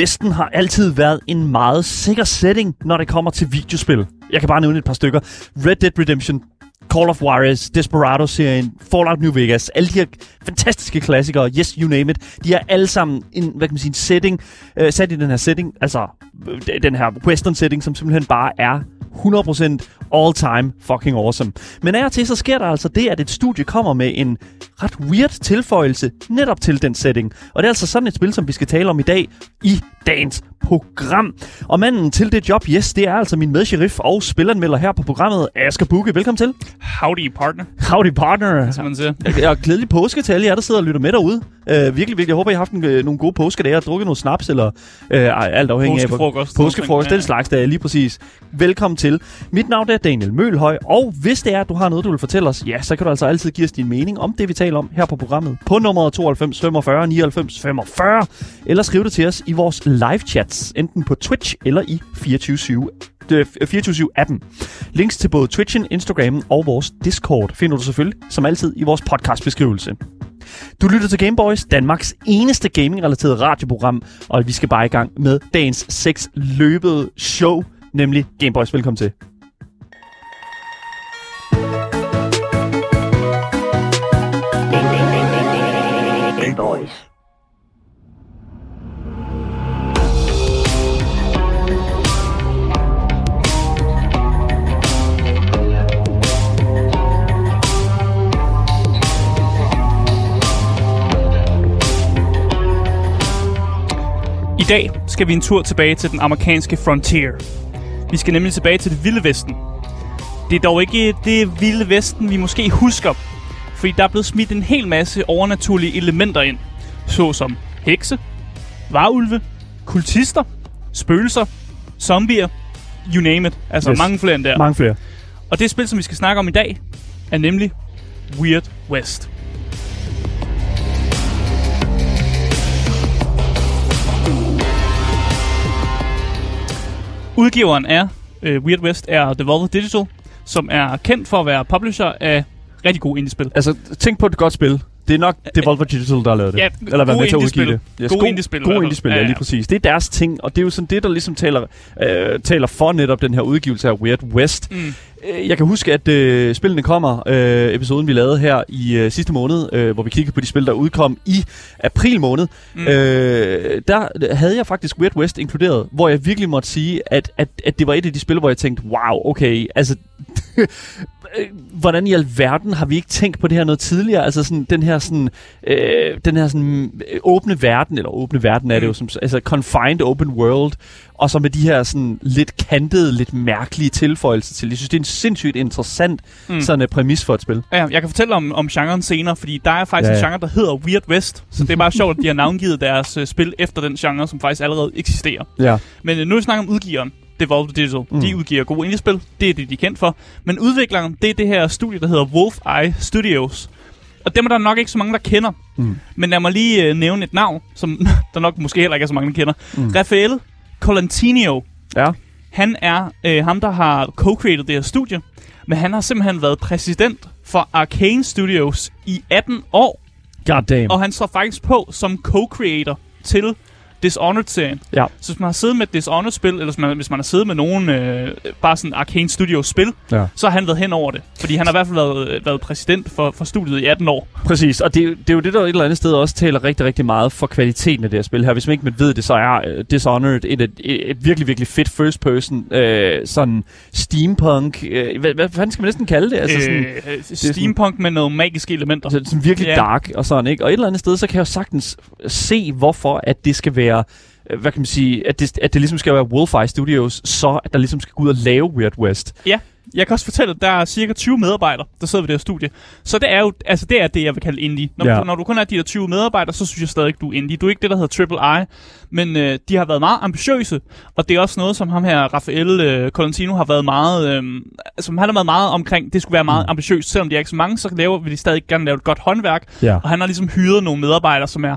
Vesten har altid været en meget sikker setting, når det kommer til videospil. Jeg kan bare nævne et par stykker. Red Dead Redemption, Call of Juarez, Desperado-serien, Fallout New Vegas, alle de her fantastiske klassikere, yes, you name it, de er alle sammen en, hvad kan man sige, en setting, øh, sat i den her setting, altså øh, den her western setting, som simpelthen bare er 100% all time fucking awesome. Men af og til, så sker der altså det, at et studie kommer med en ret weird tilføjelse netop til den setting. Og det er altså sådan et spil, som vi skal tale om i dag i dagens program. Og manden til det job, yes, det er altså min medsheriff og spilanmelder her på programmet, Asger Bukke. Velkommen til. Howdy, partner. Howdy, partner. Som man siger. Og glædelig påske til alle jer, der sidder og lytter med derude. Uh, virkelig, virkelig. Jeg håber, I har haft en, uh, nogle gode påskedage og drukket noget snaps, eller uh, alt afhængig af... Påskefrokost. Påskefrokost, den slags dage, lige præcis. Velkommen til. Mit navn er Daniel Mølhøj, og hvis det er, at du har noget, du vil fortælle os, ja, så kan du altså altid give os din mening om det, vi taler om her på programmet. På nummeret 92 45 99 45, eller skriv det til os i vores live chats, enten på Twitch eller i 24 24-7-appen. Øh, Links til både Twitchen, Instagram og vores Discord finder du selvfølgelig, som altid, i vores podcastbeskrivelse. Du lytter til Gameboys, Danmarks eneste gaming-relateret radioprogram, og vi skal bare i gang med dagens seks løbede show, nemlig Gameboys. Velkommen til. Gameboys. I dag skal vi en tur tilbage til den amerikanske frontier. Vi skal nemlig tilbage til det vilde vesten. Det er dog ikke det vilde vesten, vi måske husker, fordi der er blevet smidt en hel masse overnaturlige elementer ind, såsom hekse, varulve, kultister, spøgelser, zombier, you name it. Altså Yes. mange flere end der. Mange flere. Og det spil, som vi skal snakke om i dag, er nemlig Weird West. Udgiveren er uh, Weird West er Devolver Digital, som er kendt for at være publisher af rigtig gode indie-spil. Altså, tænk på et godt spil. Det er nok Devolver Digital, der har lavet det. Ja, Eller været gode med til at udgive det. Gode go- indie-spil Gode indie-spil, ja, Ja, lige præcis. Det er deres ting, og det er jo sådan det, der ligesom taler, øh, taler for netop den her udgivelse af Weird West. Mm. Øh, Jeg kan huske, at øh, spillene kommer, øh, episoden vi lavede her i øh, sidste måned, øh, hvor vi kiggede på de spil, der udkom i april måned. Mm. Mm. Øh, der havde jeg faktisk Weird West inkluderet, hvor jeg virkelig måtte sige, at, at, at det var et af de spil, hvor jeg tænkte, wow, okay, altså... øh, hvordan i alverden har vi ikke tænkt på det her noget tidligere? Altså sådan den her sådan øh, den her sådan øh, åbne verden eller åbne verden er det jo som altså confined open world og så med de her sådan lidt kantede, lidt mærkelige tilføjelser til. Jeg synes det er en sindssygt interessant mm. Sådan en præmis for et spil. Ja, jeg kan fortælle om, om genren senere, fordi der er faktisk Ja, ja, en genre, der hedder Weird West. Så det er bare sjovt, at de har navngivet deres uh, spil efter den genre, som faktisk allerede eksisterer. Ja. Men uh, nu er vi snakker om udgiveren. Devolver Digital. Mm. De udgiver gode indie-spil. Det er det, de er kendt for. Men udvikleren, det er det her studie, der hedder Wolf Eye Studios. Og dem er der nok ikke så mange, der kender. Mm. Men lad mig lige uh, nævne et navn, som der nok måske heller ikke er så mange, der kender. Mm. Rafael Colantinio. Ja. Han er øh, ham, der har co-created det her studie. Men han har simpelthen været præsident for Arcane Studios i 18 år. God damn. Og han står faktisk på som co-creator til Dishonored-serien. Ja. Så hvis man har siddet med et Dishonored-spil, eller hvis man, hvis man har siddet med nogen, øh, bare sådan Arcane Studios-spil, Ja. så har han været hen over det. Fordi han har i hvert fald været, været præsident for, for studiet i 18 år. Præcis, og det, er jo- det er jo det, der et eller andet sted også taler rigtig, rigtig meget for kvaliteten af det her spil her. Hvis man ikke man ved det, så er uh, Dishonored et, et, et, et virkelig, virkelig fedt first person, øh, sådan steampunk, øh, hvad, hvad fanden skal man næsten kalde det? Altså sådan, øh, steampunk med nogle magiske elementer. Altså, sådan virkelig Ja. dark og sådan, ikke? Og et eller andet sted, så kan jeg jo sagtens se, hvorfor at det skal være, øh, hvad kan man sige, at det, at det ligesom skal være Wolfeye Studios, så at der ligesom skal gå ud og lave Weird West. Jeg kan også fortælle, at der er cirka 20 medarbejdere, der sidder ved det her studie. Så det er jo, altså det er det, jeg vil kalde indie. Når, Ja. ja. når du kun er de der 20 medarbejdere, så synes jeg stadig, du er indie. Du er ikke det, der hedder Triple I, men øh, de har været meget ambitiøse, og det er også noget, som ham her, Rafael øh, Colantino, har været meget, øh, som han har været meget omkring. Det skulle være meget Mm. ambitiøst. Selvom de er ikke så mange, så laver vi de stadig gerne lave et godt håndværk. Ja. Og han har ligesom hyret nogle medarbejdere, som er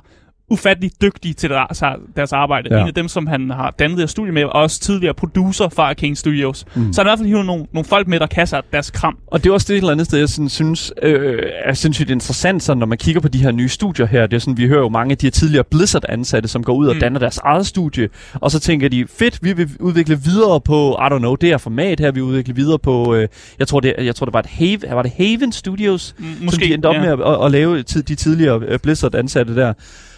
ufattelig dygtig til deres, deres arbejde. Ja. En af dem, som han har dannet her studie med, og også tidligere producer for Arcane Studios. Mm. Så han har i hvert fald hivet nogle, nogle folk med, der kan sig deres kram. Og det er også det et eller andet sted, jeg sådan, synes øh, er sindssygt interessant, sådan, når man kigger på de her nye studier her. Det er sådan, vi hører jo mange af de her tidligere Blizzard-ansatte, som går ud og Mm. danner deres eget studie, og så tænker de, fedt, vi vil udvikle videre på, I don't know, det her format her, vi udvikle videre på, øh, jeg, tror, det, jeg tror, det var, et Haven, var det Haven Studios, Mm, Måske, som de endte op ja. med at, at, at lave de tidligere øh, Blizzard-ansatte der.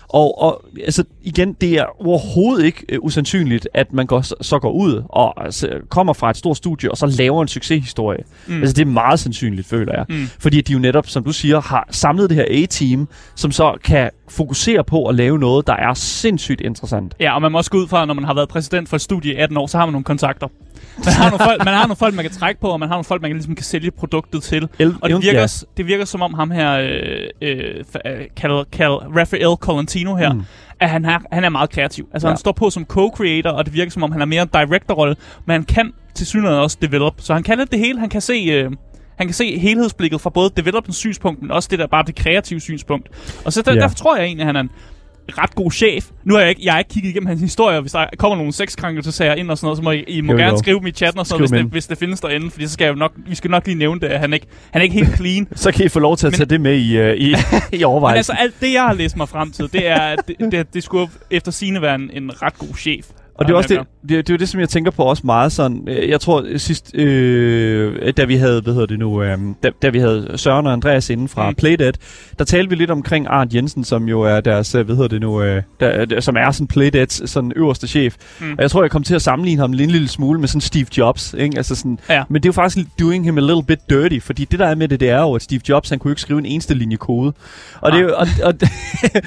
Og, og altså, igen, det er overhovedet ikke øh, usandsynligt, at man går, så går ud og altså, kommer fra et stort studie, og så laver en succeshistorie. Mm. Altså, det er meget sandsynligt, føler jeg. Mm. Fordi de jo netop, som du siger, har samlet det her A-team, som så kan fokusere på at lave noget, der er sindssygt interessant. Ja, og man må også gå ud fra, når man har været præsident for et studie i 18 år, så har man nogle kontakter. Man har nogle folk, man, har nogle folk, man kan trække på, og man har nogle folk, man kan, ligesom kan sælge produktet til. El- Og det virker, ja. det virker som om ham her, øh, øh, fa- øh, Cal, Cal, Raphael Colantino her, Mm. at han er, han er meget kreativ. Altså Ja. han står på som co-creator, og det virker som om han er mere en director-rolle, men han kan til synligheden også develop. Så han kan lidt det hele. Han kan se... Øh, han kan se helhedsblikket fra både developens synspunkt, men også det der bare det kreative synspunkt. Og så der, ja. derfor tror jeg egentlig, at han er en ret god chef. Nu har jeg ikke, jeg har ikke kigget igennem hans historie, hvis der kommer nogle sexkrænkelsesager ind og sådan noget, så må I, I må Jo, jo, jo. gerne skrive dem i chatten og sådan noget, hvis det, hvis det findes derinde, fordi så skal jeg nok, vi skal nok lige nævne det, at han ikke, han er ikke helt clean. Så kan I få lov til at Men- tage det med i, uh, i, i Men overvejelsen. altså, alt det, jeg har læst mig frem til, det er, at det, det, det skulle efter sine være en, en ret god chef. Og det er Og også det, det, det, er det, som jeg tænker på også meget sådan. øh, Jeg tror øh, sidst, øh, da vi havde, hvad hedder det nu, øh, da, da vi havde Søren og Andreas inden fra mm. Playdead, der talte vi lidt omkring Arndt Jensen, som jo er deres, øh, hvad hedder det nu, øh, der, der, som er sådan Playdeads sådan øverste chef. Mm. Og jeg tror, jeg kom til at sammenligne ham en lille, lille smule med sådan Steve Jobs, ikke? Altså sådan, Ja. Men det er jo faktisk doing him a little bit dirty, fordi det der er med det, det er jo, at Steve Jobs, han kunne jo ikke skrive en eneste linje kode. Og, det, er jo, og, og,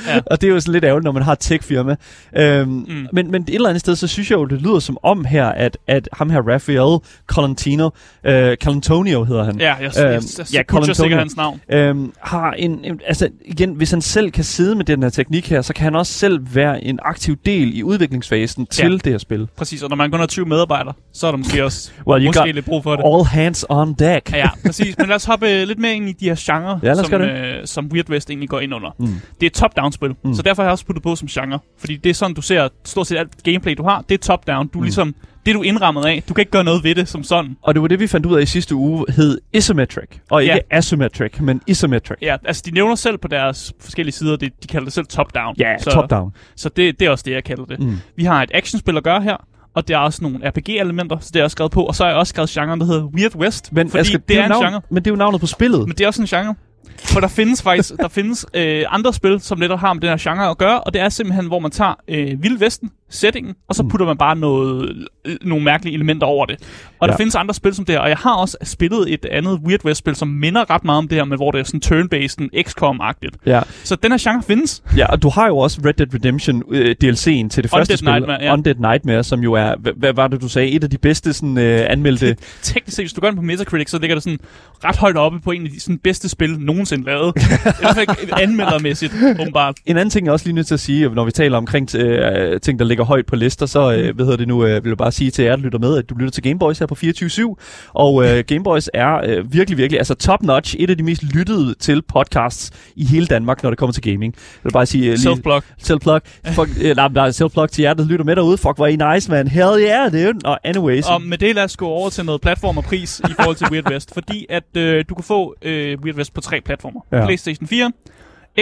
Ja. og det er jo sådan lidt ærgerligt, når man har et tech-firma. Øhm. Mm. men, men et eller andet sted, så synes jeg jo, det lyder som om her, at, at ham her, Raphael Colantino, øh, Calantonio hedder han, Ja, jeg, jeg, Øhm, jeg, ja, jeg sikkert hans navn. øhm, har en, en, altså igen, hvis han selv kan sidde med den her teknik her, så kan han også selv være en aktiv del i udviklingsfasen til Ja. det her spil. Præcis, og når man kun har 20 medarbejdere, så er der måske også Well, måske lidt brug for det. all hands on deck. Ja, ja, præcis. Men lad os hoppe øh, lidt mere ind i de her genrer, Ja, som, øh, som Weird West egentlig går ind under. Mm. Det er et top-down-spil, mm. så derfor har jeg også puttet på som genre. Fordi det er sådan, du ser stort set alt gameplay, du har, det er top-down. Du er Mm. ligesom, det er du indrammet af. Du kan ikke gøre noget ved det som sådan. Og det var det, vi fandt ud af i sidste uge, hed isometric. Og ikke Ja. asymmetric, men isometric. Ja, altså de nævner selv på deres forskellige sider, det, de kalder det selv top-down. Ja, så, top-down. Så det, det er også det, jeg kalder det. Mm. Vi har et actionspil at gøre her, og der er også nogle RPG-elementer, så det er jeg også skrevet på. Og så har jeg også skrevet genren, der hedder Weird West, Men, fordi Asger, det er jo en navn, genre. Men det er jo navnet på spillet. Men det er også en genre. For der findes faktisk der findes øh, andre spil, som netop har med den her genre at gøre, og det er simpelthen, hvor man tager øh, Vild Vesten, settingen, og så Mm. putter man bare noget, nogle mærkelige elementer over det. Og ja. Der findes andre spil som det her, og jeg har også spillet et andet Weird West-spil, som minder ret meget om det her, med hvor det er sådan turn-based, XCOM-agtigt. Ja. Så den her genre findes. ja, og du har jo også Red Dead Redemption øh, DLC'en til det første spil. Nightmare, ja. Undead Nightmare, som jo er, hvad, hvad var det, du sagde, et af de bedste sådan, øh, anmeldte... Teknisk set, hvis du gør den på Metacritic, så ligger det sådan ret højt oppe på en af de sådan, bedste spil nogensinde lavet. I hvert fald anmeldermæssigt, åbenbart. En anden ting, jeg også lige nødt til at sige, når vi taler omkring øh, ting, der ligger højt på lister, så øh, hvad hedder det nu, øh, vil jeg bare sige til jer, der lytter med, at du lytter til Gameboys her på 24-7. Og øh, Gameboys er øh, virkelig, virkelig, altså top-notch, et af de mest lyttede til podcasts i hele Danmark, når det kommer til gaming. Jeg vil bare sige... Øh, lige, Self-block. Self-plug. Fuck, øh, nej, nej, self-plug til jer, der lytter med derude. Fuck, hvor er I nice, man. Hell yeah, dude. Og anyways. Og med det lad os gå over til noget platform og pris i forhold til Weird West. Fordi at øh, du kan få øh, Weird West på tre platformer. Ja. PlayStation 4,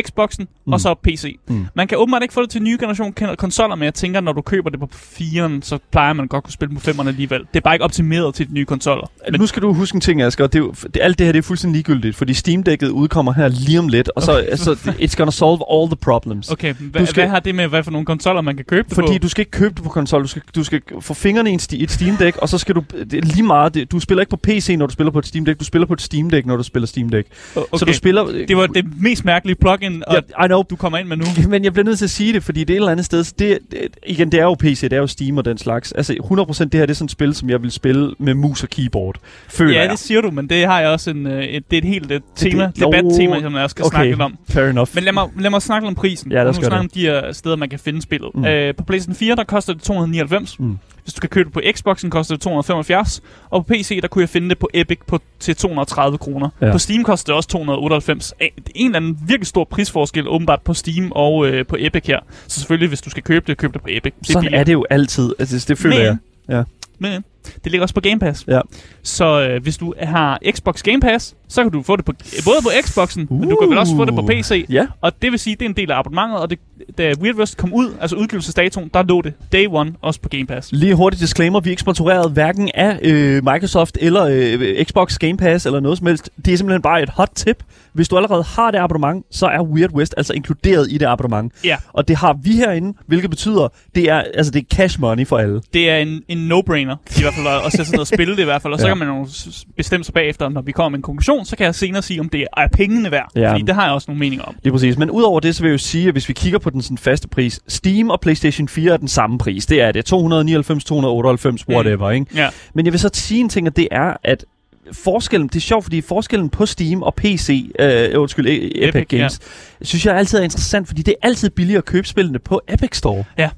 Xboxen mm. Og så PC. Mm. Man kan åbenbart ikke få det til nye generation kon- konsoller, men jeg tænker, når du køber det på 4'eren, så plejer man godt kunne spille på 5'erne alligevel. Det er bare ikke optimeret til de nye konsoller. Men nu skal du huske en ting, Asger. Det er jo, det, alt det her det er fuldstændig ligegyldigt, fordi Steam-dækket udkommer her lige om lidt, og så Okay. altså, it's gonna solve all the problems. Okay, hva, Du skal... hvad har det med, hvad for nogle konsoller man kan købe det Fordi på? du skal ikke købe det på konsol, du skal, du skal få fingrene i en sti, et Steam Deck, og så skal du, det er lige meget, det, du spiller ikke på PC, når du spiller på et Steam Deck, du spiller på et Steam Deck, når du spiller Steam Deck. okay. Så du spiller... Det var det mest mærkelige plugin, og Ja, I know, du kommer ind med nu. men jeg bliver nødt til at sige det, fordi det er et eller andet sted, så det, det, igen, det er jo PC, det er jo Steam og den slags. Altså 100% det her, det er sådan et spil, som jeg vil spille med mus og keyboard, føler Ja, jeg. det siger du, men det har jeg også en, øh, et, det er et helt et tema, det- debattema, som jeg skal okay, snakke lidt om. fair enough. Men lad mig, lad mig snakke lidt om prisen. Ja lad os gøre snakke om de her steder, man kan finde spillet. Mm. Øh, på PlayStation 4, der koster det 299. Mm. Hvis du kan købe det på Xboxen, koster det 275. Og på PC, der kunne jeg finde det på Epic på, til 230 kroner. Ja. På Steam koster det også 298. Eh, Det er en eller anden virkelig stor prisforskel åbenbart på Steam og øh, på Epic her. Så selvfølgelig, hvis du skal købe det, køb det på Epic. Det Sådan billigere. er det jo altid. Altså, det føler Men- jeg. Ja. Men det ligger også på Game Pass. Ja. Så øh, hvis du har Xbox Game Pass, så kan du få det på, både på Xboxen, uh. men du kan vel også få det på PC. Ja. Og det vil sige, at det er en del af abonnementet, og det, da Weird West kom ud, altså udgivelsesdatoen, der lå det day one også på Game Pass. Lige hurtigt disclaimer, vi er ikke sponsoreret hverken af øh, Microsoft eller øh, Xbox Game Pass eller noget som helst. Det er simpelthen bare et hot tip. Hvis du allerede har det abonnement, så er Weird West altså inkluderet i det abonnement. Ja. Og det har vi herinde, hvilket betyder, det er, altså, det er cash money for alle. Det er en, en no-brainer, i hvert fald, at, at sætte sig ned og spille det i hvert fald. Og så Ja. kan man jo bestemme sig bagefter, når vi kommer med en konklusion, så kan jeg senere sige, om det er pengene værd. Ja. Fordi det har jeg også nogle meninger om. Det er præcis. Men udover det, så vil jeg jo sige, at hvis vi kigger på den sådan faste pris, Steam og PlayStation 4 er den samme pris. Det er det. 299, 298, whatever, ikke? Ja. Men jeg vil så sige en ting, og det er, at forskellen, det er sjovt, fordi forskellen på Steam og PC, øh, undskyld, Epic, Epic Epic, Games, ja. synes jeg altid er interessant, fordi det er altid billigere at købe spillene på Epic Store. Ja.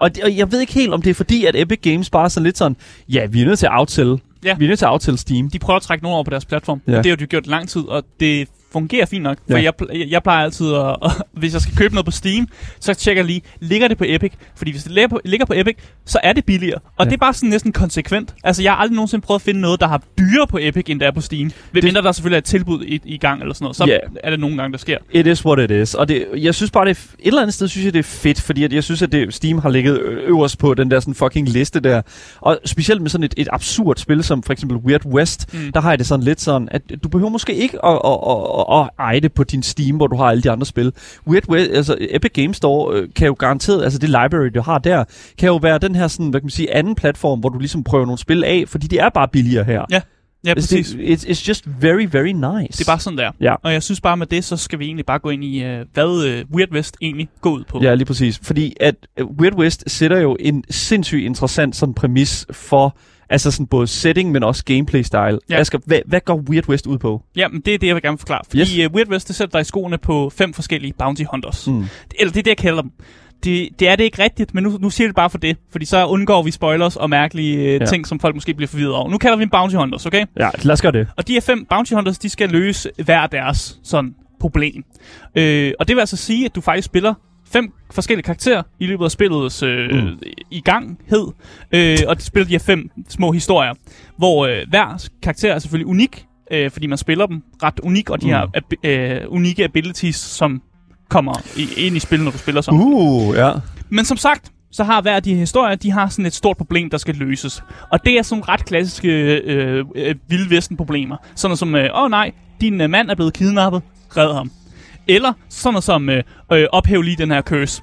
Og, det, og jeg ved ikke helt, om det er fordi, at Epic Games bare er sådan lidt sådan, ja, vi er nødt til at aftælle. Ja. Vi er nødt til at aftælle Steam. De prøver at trække nogen over på deres platform. Ja. Og det har de gjort lang tid, og det fungerer fint nok. For Ja. jeg, jeg, plejer altid at, at, hvis jeg skal købe noget på Steam, så tjekker jeg lige, ligger det på Epic? Fordi hvis det ligger på, ligger på Epic, så er det billigere. Og Ja. det er bare sådan næsten konsekvent. Altså, jeg har aldrig nogensinde prøvet at finde noget, der har dyrere på Epic, end det er på Steam. Ved mindre der selvfølgelig er et tilbud i, i gang eller sådan noget. Så Ja. er det nogle gange, der sker. It is what it is. Og det, jeg synes bare, det er, et eller andet sted synes jeg, det er fedt, fordi at jeg synes, at det, Steam har ligget øverst på den der sådan fucking liste der. Og specielt med sådan et, et absurd spil, som for eksempel Weird West. Mm. der har jeg det sådan lidt sådan, at du behøver måske ikke at, at, at, at eje det på din Steam, hvor du har alle de andre spil. Weird West, altså Epic Games Store, øh, kan jo garanteret, altså det library, du har der, kan jo være den her sådan, hvad kan man sige, anden platform, hvor du ligesom prøver nogle spil af, fordi det er bare billigere her. Ja, Ja, Altså, præcis. it's, it's just very, very nice. Det er bare sådan der. Ja. Og jeg synes bare med det, så skal vi egentlig bare gå ind i, uh, hvad uh, Weird West egentlig går ud på. Ja, lige præcis. Fordi at øh, Weird West sætter jo en sindssygt interessant sådan præmis for altså sådan både setting, men også gameplay-style. Ja. Asger, hvad, hvad går Weird West ud på? Ja, men det er det, jeg vil gerne forklare. Fordi Yes. uh, Weird West, det sætter dig i skoene på fem forskellige bounty hunters. Mm. Eller det er det, jeg kalder dem. Det, det er det ikke rigtigt, men nu, nu siger det bare for det. Fordi så undgår vi spoilers og mærkelige Ja. ja. ting, som folk måske bliver forvirret over. Nu kalder vi dem bounty hunters, okay? Ja, lad os gøre det. Og de her fem bounty hunters, de skal løse hver deres sådan problem. Øh, og det vil altså sige, at du faktisk spiller fem forskellige karakterer i løbet af spillets øh, Mm. i ganghed. Øh, og de spiller de her fem små historier, hvor øh, hver karakter er selvfølgelig unik, øh, fordi man spiller dem ret unik, og de Mm. har øh, unikke abilities, som kommer i, ind i spillet, når du spiller som. Uh, ja. Men som sagt, så har hver af de her historier, de har sådan et stort problem, der skal løses. Og det er sådan ret klassiske øh, øh, vildvesten-problemer. Sådan som, øh, åh nej, din øh, mand er blevet kidnappet, red ham. Eller sådan noget som, øh, øh, ophæv lige den her curse.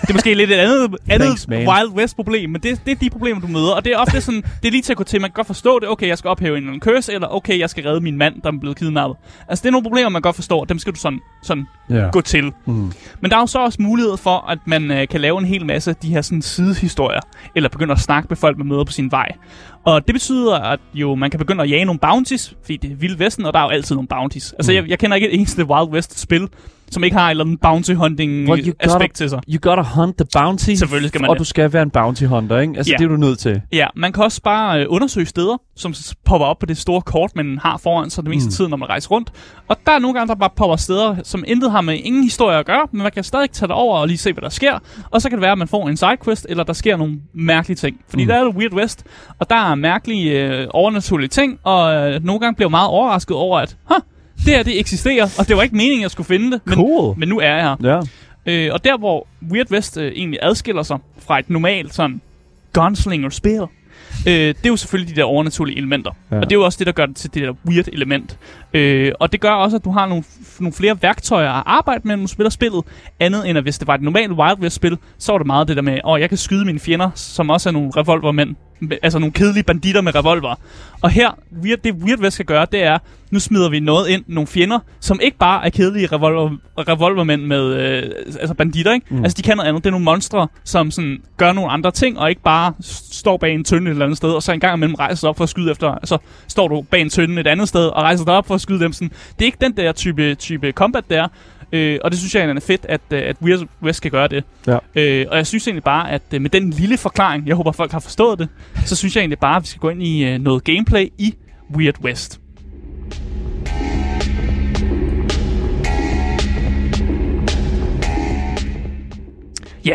Det er måske lidt et andet, andet Thanks, man. Wild West-problem, men det, det er de problemer, du møder. Og det er ofte sådan, det er lige til at gå til, man kan godt forstå det. Okay, jeg skal ophæve en eller anden curse, eller okay, jeg skal redde min mand, der er blevet kidnappet. Altså, det er nogle problemer, man godt forstår. Dem skal du sådan, sådan ja. gå til. Mm. Men der er jo så også mulighed for, at man øh, kan lave en hel masse af de her sådan, sidehistorier, eller begynde at snakke med folk, man møder på sin vej. Og det betyder, at jo, man kan begynde at jage nogle bounties, fordi det er Vilde Vesten, og der er jo altid nogle bounties. Altså, Mm. jeg, jeg kender ikke et eneste Wild West-spil, som ikke har et eller andet bounty hunting Well, you aspekt gotta- til sig. You gotta hunt the bounty. Selvfølgelig skal man Og det. du skal være en bounty hunter, ikke? Altså, Ja. det er du nødt til. Ja, man kan også bare øh, undersøge steder, som popper op på det store kort, man har foran sig det meste Mm. tid, når man rejser rundt. Og der er nogle gange, der bare popper steder, som intet har med ingen historie at gøre, men man kan stadig tage det over og lige se, hvad der sker. Og så kan det være, at man får en sidequest, eller der sker nogle mærkelige ting. Fordi Mm. der er det Weird West, og der er mærkelige øh, overnaturlige ting, og øh, nogle gange bliver meget overrasket over, at huh, det her det eksisterer, og det var ikke meningen, at jeg skulle finde det, men, Cool. men nu er jeg her. Ja. Øh, og der, hvor Weird West øh, egentlig adskiller sig fra et normalt sådan gunslinger-spil, øh, det er jo selvfølgelig de der overnaturlige elementer. Ja. Og det er jo også det, der gør det til det der weird element. Øh, og det gør også, at du har nogle, nogle flere værktøjer at arbejde med, når du spiller spillet, andet end at hvis det var et normalt Wild West-spil, så var det meget det der med, åh, oh, jeg kan skyde mine fjender, som også er nogle revolvermænd. Altså nogle kedelige banditter med revolver. Og her, weird, det Weird West skal gøre, det er, nu smider vi noget ind, nogle fjender, som ikke bare er kedelige revolver, revolvermænd med, øh, altså banditter, ikke? Mm. Altså de kan noget andet. Det er nogle monstre, som sådan gør nogle andre ting, og ikke bare står bag en tønde et eller andet sted, og så en gang imellem rejser sig op for at skyde efter, så står du bag en tønde et andet sted, og rejser dig op for at skyde dem sådan. Det er ikke den der type, type combat, der Øh, og det synes jeg egentlig er fedt, at, øh, at Weird West kan gøre det. Ja. Øh, og jeg synes egentlig bare, at øh, med den lille forklaring, jeg håber folk har forstået det, så synes jeg egentlig bare, at vi skal gå ind i øh, noget gameplay i Weird West. Ja,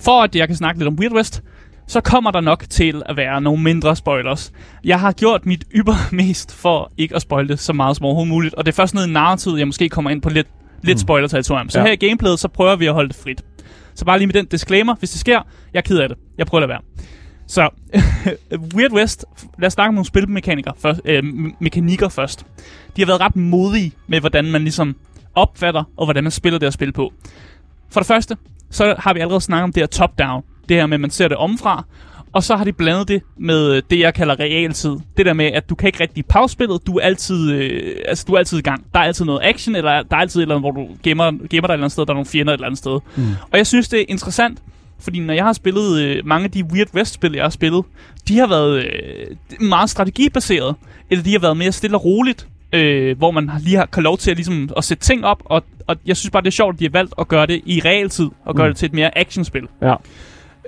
for at jeg kan snakke lidt om Weird West, så kommer der nok til at være nogle mindre spoilers. Jeg har gjort mit yppermest for ikke at spoil det så meget som overhovedet muligt, og det er først noget i narrativet, jeg måske kommer ind på lidt, lidt Mm. spoiler-territorium. Så Ja. her i gameplayet, så prøver vi at holde det frit. Så bare lige med den disclaimer, hvis det sker, jeg er ked af det. Jeg prøver at lade være. Så, Weird West, lad os snakke om nogle spilmekanikker først, øh, me- mekanikker først. De har været ret modige med, hvordan man ligesom opfatter, og hvordan man spiller det at spille på. For det første, så har vi allerede snakket om det her top-down. Det her med, at man ser det omfra. Og så har de blandet det med øh, det, jeg kalder realtid. Det der med, at du kan ikke rigtig pause spillet. Du er altid, øh, altså, du er altid i gang. Der er altid noget action, eller der er altid et eller andet, hvor du gemmer, gemmer dig et eller andet sted. Der er nogle fjender et eller andet sted. Mm. Og jeg synes, det er interessant, fordi når jeg har spillet øh, mange af de Weird West-spil, jeg har spillet, de har været øh, meget strategibaseret, eller de har været mere stille og roligt, øh, hvor man lige har kan lov til at, ligesom, at sætte ting op, og, og jeg synes bare, det er sjovt, at de har valgt at gøre det i realtid, og gøre Mm. det til et mere actionspil. Ja.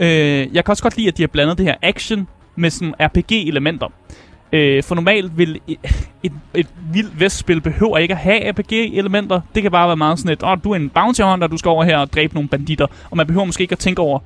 Øh, jeg kan også godt lide, at de har blandet det her action med sådan RPG-elementer. Øh, for normalt vil et, et, et vildt vestspil behøver ikke at have RPG-elementer. Det kan bare være meget sådan et, åh, du er en bounty hunter, du skal over her og dræbe nogle banditter. Og man behøver måske ikke at tænke over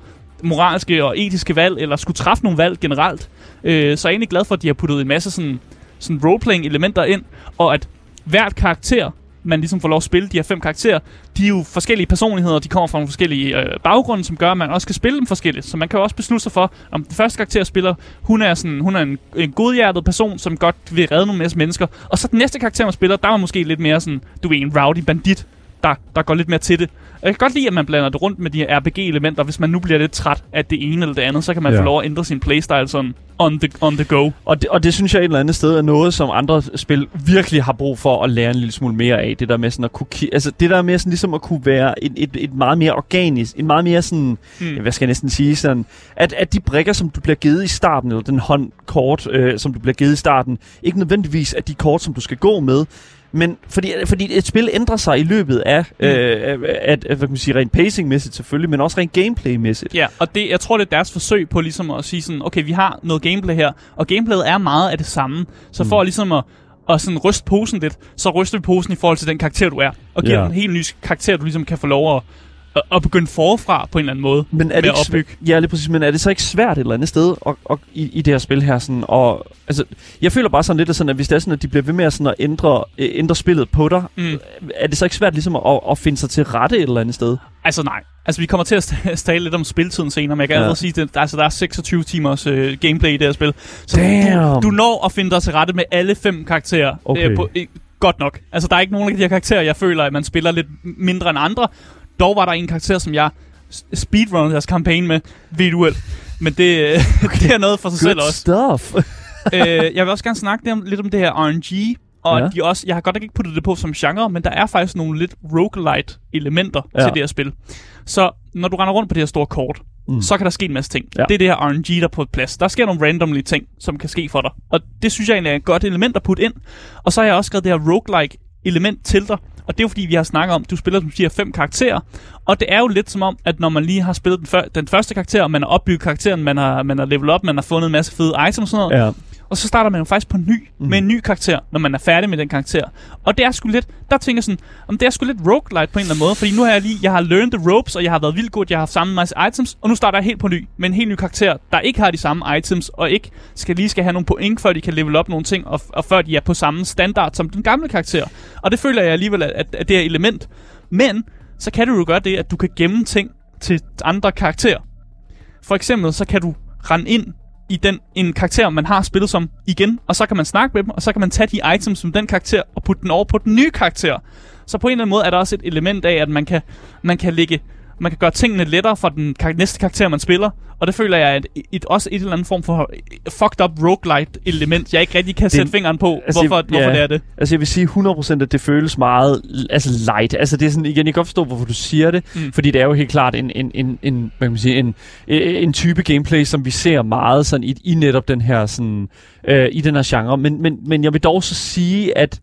moralske og etiske valg, eller skulle træffe nogle valg generelt. Øh, så jeg er egentlig glad for, at de har puttet en masse sådan, sådan roleplaying-elementer ind, og at hvert karakter, man ligesom får lov at spille, de her fem karakterer, de er jo forskellige personligheder, de kommer fra nogle forskellige øh, baggrunde, som gør, at man også kan spille dem forskelligt. Så man kan jo også beslutte sig for, om den første karakter jeg spiller, hun er, sådan, hun er en, en godhjertet person, som godt vil redde nogle masse mennesker. Og så den næste karakter, man spiller, der er måske lidt mere sådan, du er en rowdy bandit, der, der går lidt mere til det. Jeg kan godt lide, at man blander det rundt med de her RPG-elementer. Hvis man nu bliver lidt træt af det ene eller det andet, så kan man Ja. få lov at ændre sin playstyle sådan on the, on the go. Og det, og det synes jeg et eller andet sted er noget, som andre spil virkelig har brug for at lære en lille smule mere af. Det der med sådan at kunne, altså det der med sådan ligesom at kunne være et, et, et meget mere organisk, en meget mere sådan, Mm. mm. hvad skal jeg næsten sige, sådan, at, at de brikker, som du bliver givet i starten, eller den håndkort, øh, som du bliver givet i starten, ikke nødvendigvis er de kort, som du skal gå med, men fordi, fordi et spil ændrer sig i løbet af, Mm. øh, af, hvad kan man sige, rent pacing-mæssigt selvfølgelig, men også rent gameplay-mæssigt. Ja, og det, jeg tror, det er deres forsøg på ligesom at sige sådan, okay, vi har noget gameplay her, og gameplayet er meget af det samme. Så Mm. for ligesom at, at sådan ryste posen lidt, så ryster vi posen i forhold til den karakter, du er, og giver Ja. den en helt ny karakter, du ligesom kan få lov at, at, at begynde forfra på en eller anden måde. Men er med det at ikke opbygge. svæ- ja, lige præcis, men er det så ikke svært et eller andet sted og, og, i, i det her spil her? Sådan, og, altså, jeg føler bare sådan lidt, at, sådan, at hvis det er sådan, at de bliver ved med at, sådan, at ændre, øh, ændre spillet på dig, Mm. er det så ikke svært ligesom at, at finde sig til rette et eller andet sted? Altså nej. Altså vi kommer til at tale lidt om spiltiden senere, men jeg kan Ja. allerede sige, at der, altså, der er 26 timers øh, gameplay i det her spil. Så Damn. du, du når at finde dig til rette med alle fem karakterer. Okay. Øh, på, øh, godt nok. Altså der er ikke nogen af de her karakterer, jeg føler, at man spiller lidt mindre end andre. Dog var der en karakter, som jeg speedrunnede deres kampagne med virtuelt. Men det, øh, det er noget for sig selv Good også. stuff. øh, jeg vil også gerne snakke lidt om, lidt om det her RNG. Og Ja. de også, jeg har godt nok ikke puttet det på som genre, men der er faktisk nogle lidt roguelite elementer Ja. til det her spil. Så når du render rundt på det her store kort, Mm. så kan der ske en masse ting. Ja. Det er det her RNG, der er på plads. Der sker nogle randomly ting, som kan ske for dig. Og det synes jeg egentlig er et godt element at putte ind. Og så har jeg også skrevet det her roguelike element til dig. Og det er jo fordi, vi har snakket om, at du spiller som siger fem karakterer. Og det er jo lidt som om, at når man lige har spillet den, før, den første karakter, og man har opbygget karakteren, man har, man har levelet op, man har fundet en masse fede items og sådan noget, ja og så starter man jo faktisk på ny, Mhm. mm. med en ny karakter, når man er færdig med den karakter. Og det er sgu lidt, der tænker jeg sådan, om det er sgu lidt roguelite på en eller anden måde, fordi nu har jeg lige, jeg har learned the ropes, og jeg har været vildt god, jeg har haft samme masse items, og nu starter jeg helt på ny, med en helt ny karakter, der ikke har de samme items, og ikke skal lige skal have nogle point, før de kan level op nogle ting, og, og før de er på samme standard som den gamle karakter. Og det føler jeg alligevel, at, at, at det er element. Men, så kan du jo gøre det, at du kan gemme ting til andre karakterer. For eksempel, så kan du rende ind i den, en karakter, man har spillet som igen, og så kan man snakke med dem, og så kan man tage de items som den karakter, og putte den over på den nye karakter. Så på en eller anden måde er der også et element af, at man kan, man kan lægge man kan gøre tingene lettere for den kar- næste karakter, man spiller. Og det føler jeg er et, et, også et eller andet form for fucked up roguelite element, jeg ikke rigtig kan sætte fingeren på, altså, hvorfor, ja. hvorfor det er det. Altså jeg vil sige 100% at det føles meget altså light. Altså det er sådan, igen, jeg kan godt forstå, hvorfor du siger det. Mm. Fordi det er jo helt klart en, en, en, en, hvad kan man sige, en, en type gameplay, som vi ser meget sådan i, i netop den her, sådan, øh, i den her genre. Men, men, men jeg vil dog så sige, at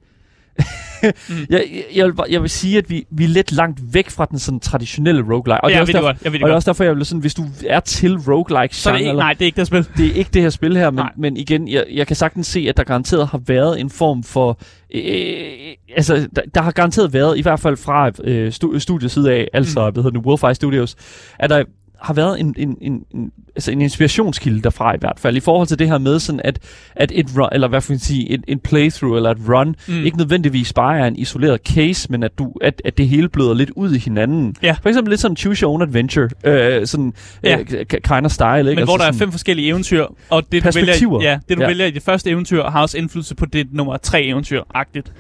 Mm. jeg, jeg, vil, jeg vil sige, at vi, vi er lidt langt væk fra den sådan traditionelle roguelike. Og ja, det er også det derfor, godt. Jeg det og det er også derfor, jeg vil sådan, hvis du er til roguelike Så er det ikke, nej, det er ikke det spil. det er ikke det her spil her, men, Nej. men igen, jeg, jeg kan sagtens se, at der garanteret har været en form for... Øh, altså, der, der har garanteret været, i hvert fald fra øh, stu, studiets side af, altså, mm. hvad hedder det, Wolfeye Studios, at der har været en, en, en, en, altså en inspirationskilde derfra i hvert fald, i forhold til det her med sådan, at, at et run, eller hvad skal man sige, en, en playthrough eller et run, Mm. ikke nødvendigvis bare er en isoleret case, men at, du, at, at det hele bløder lidt ud i hinanden. Ja. For eksempel lidt sådan choose your own adventure, øh, sådan Ja. øh, kind of style, ikke? Men hvor der er fem forskellige eventyr, og det du, vælger, ja, det, du Ja. vælger i det første eventyr, har også indflydelse på det nummer tre eventyr-agtigt.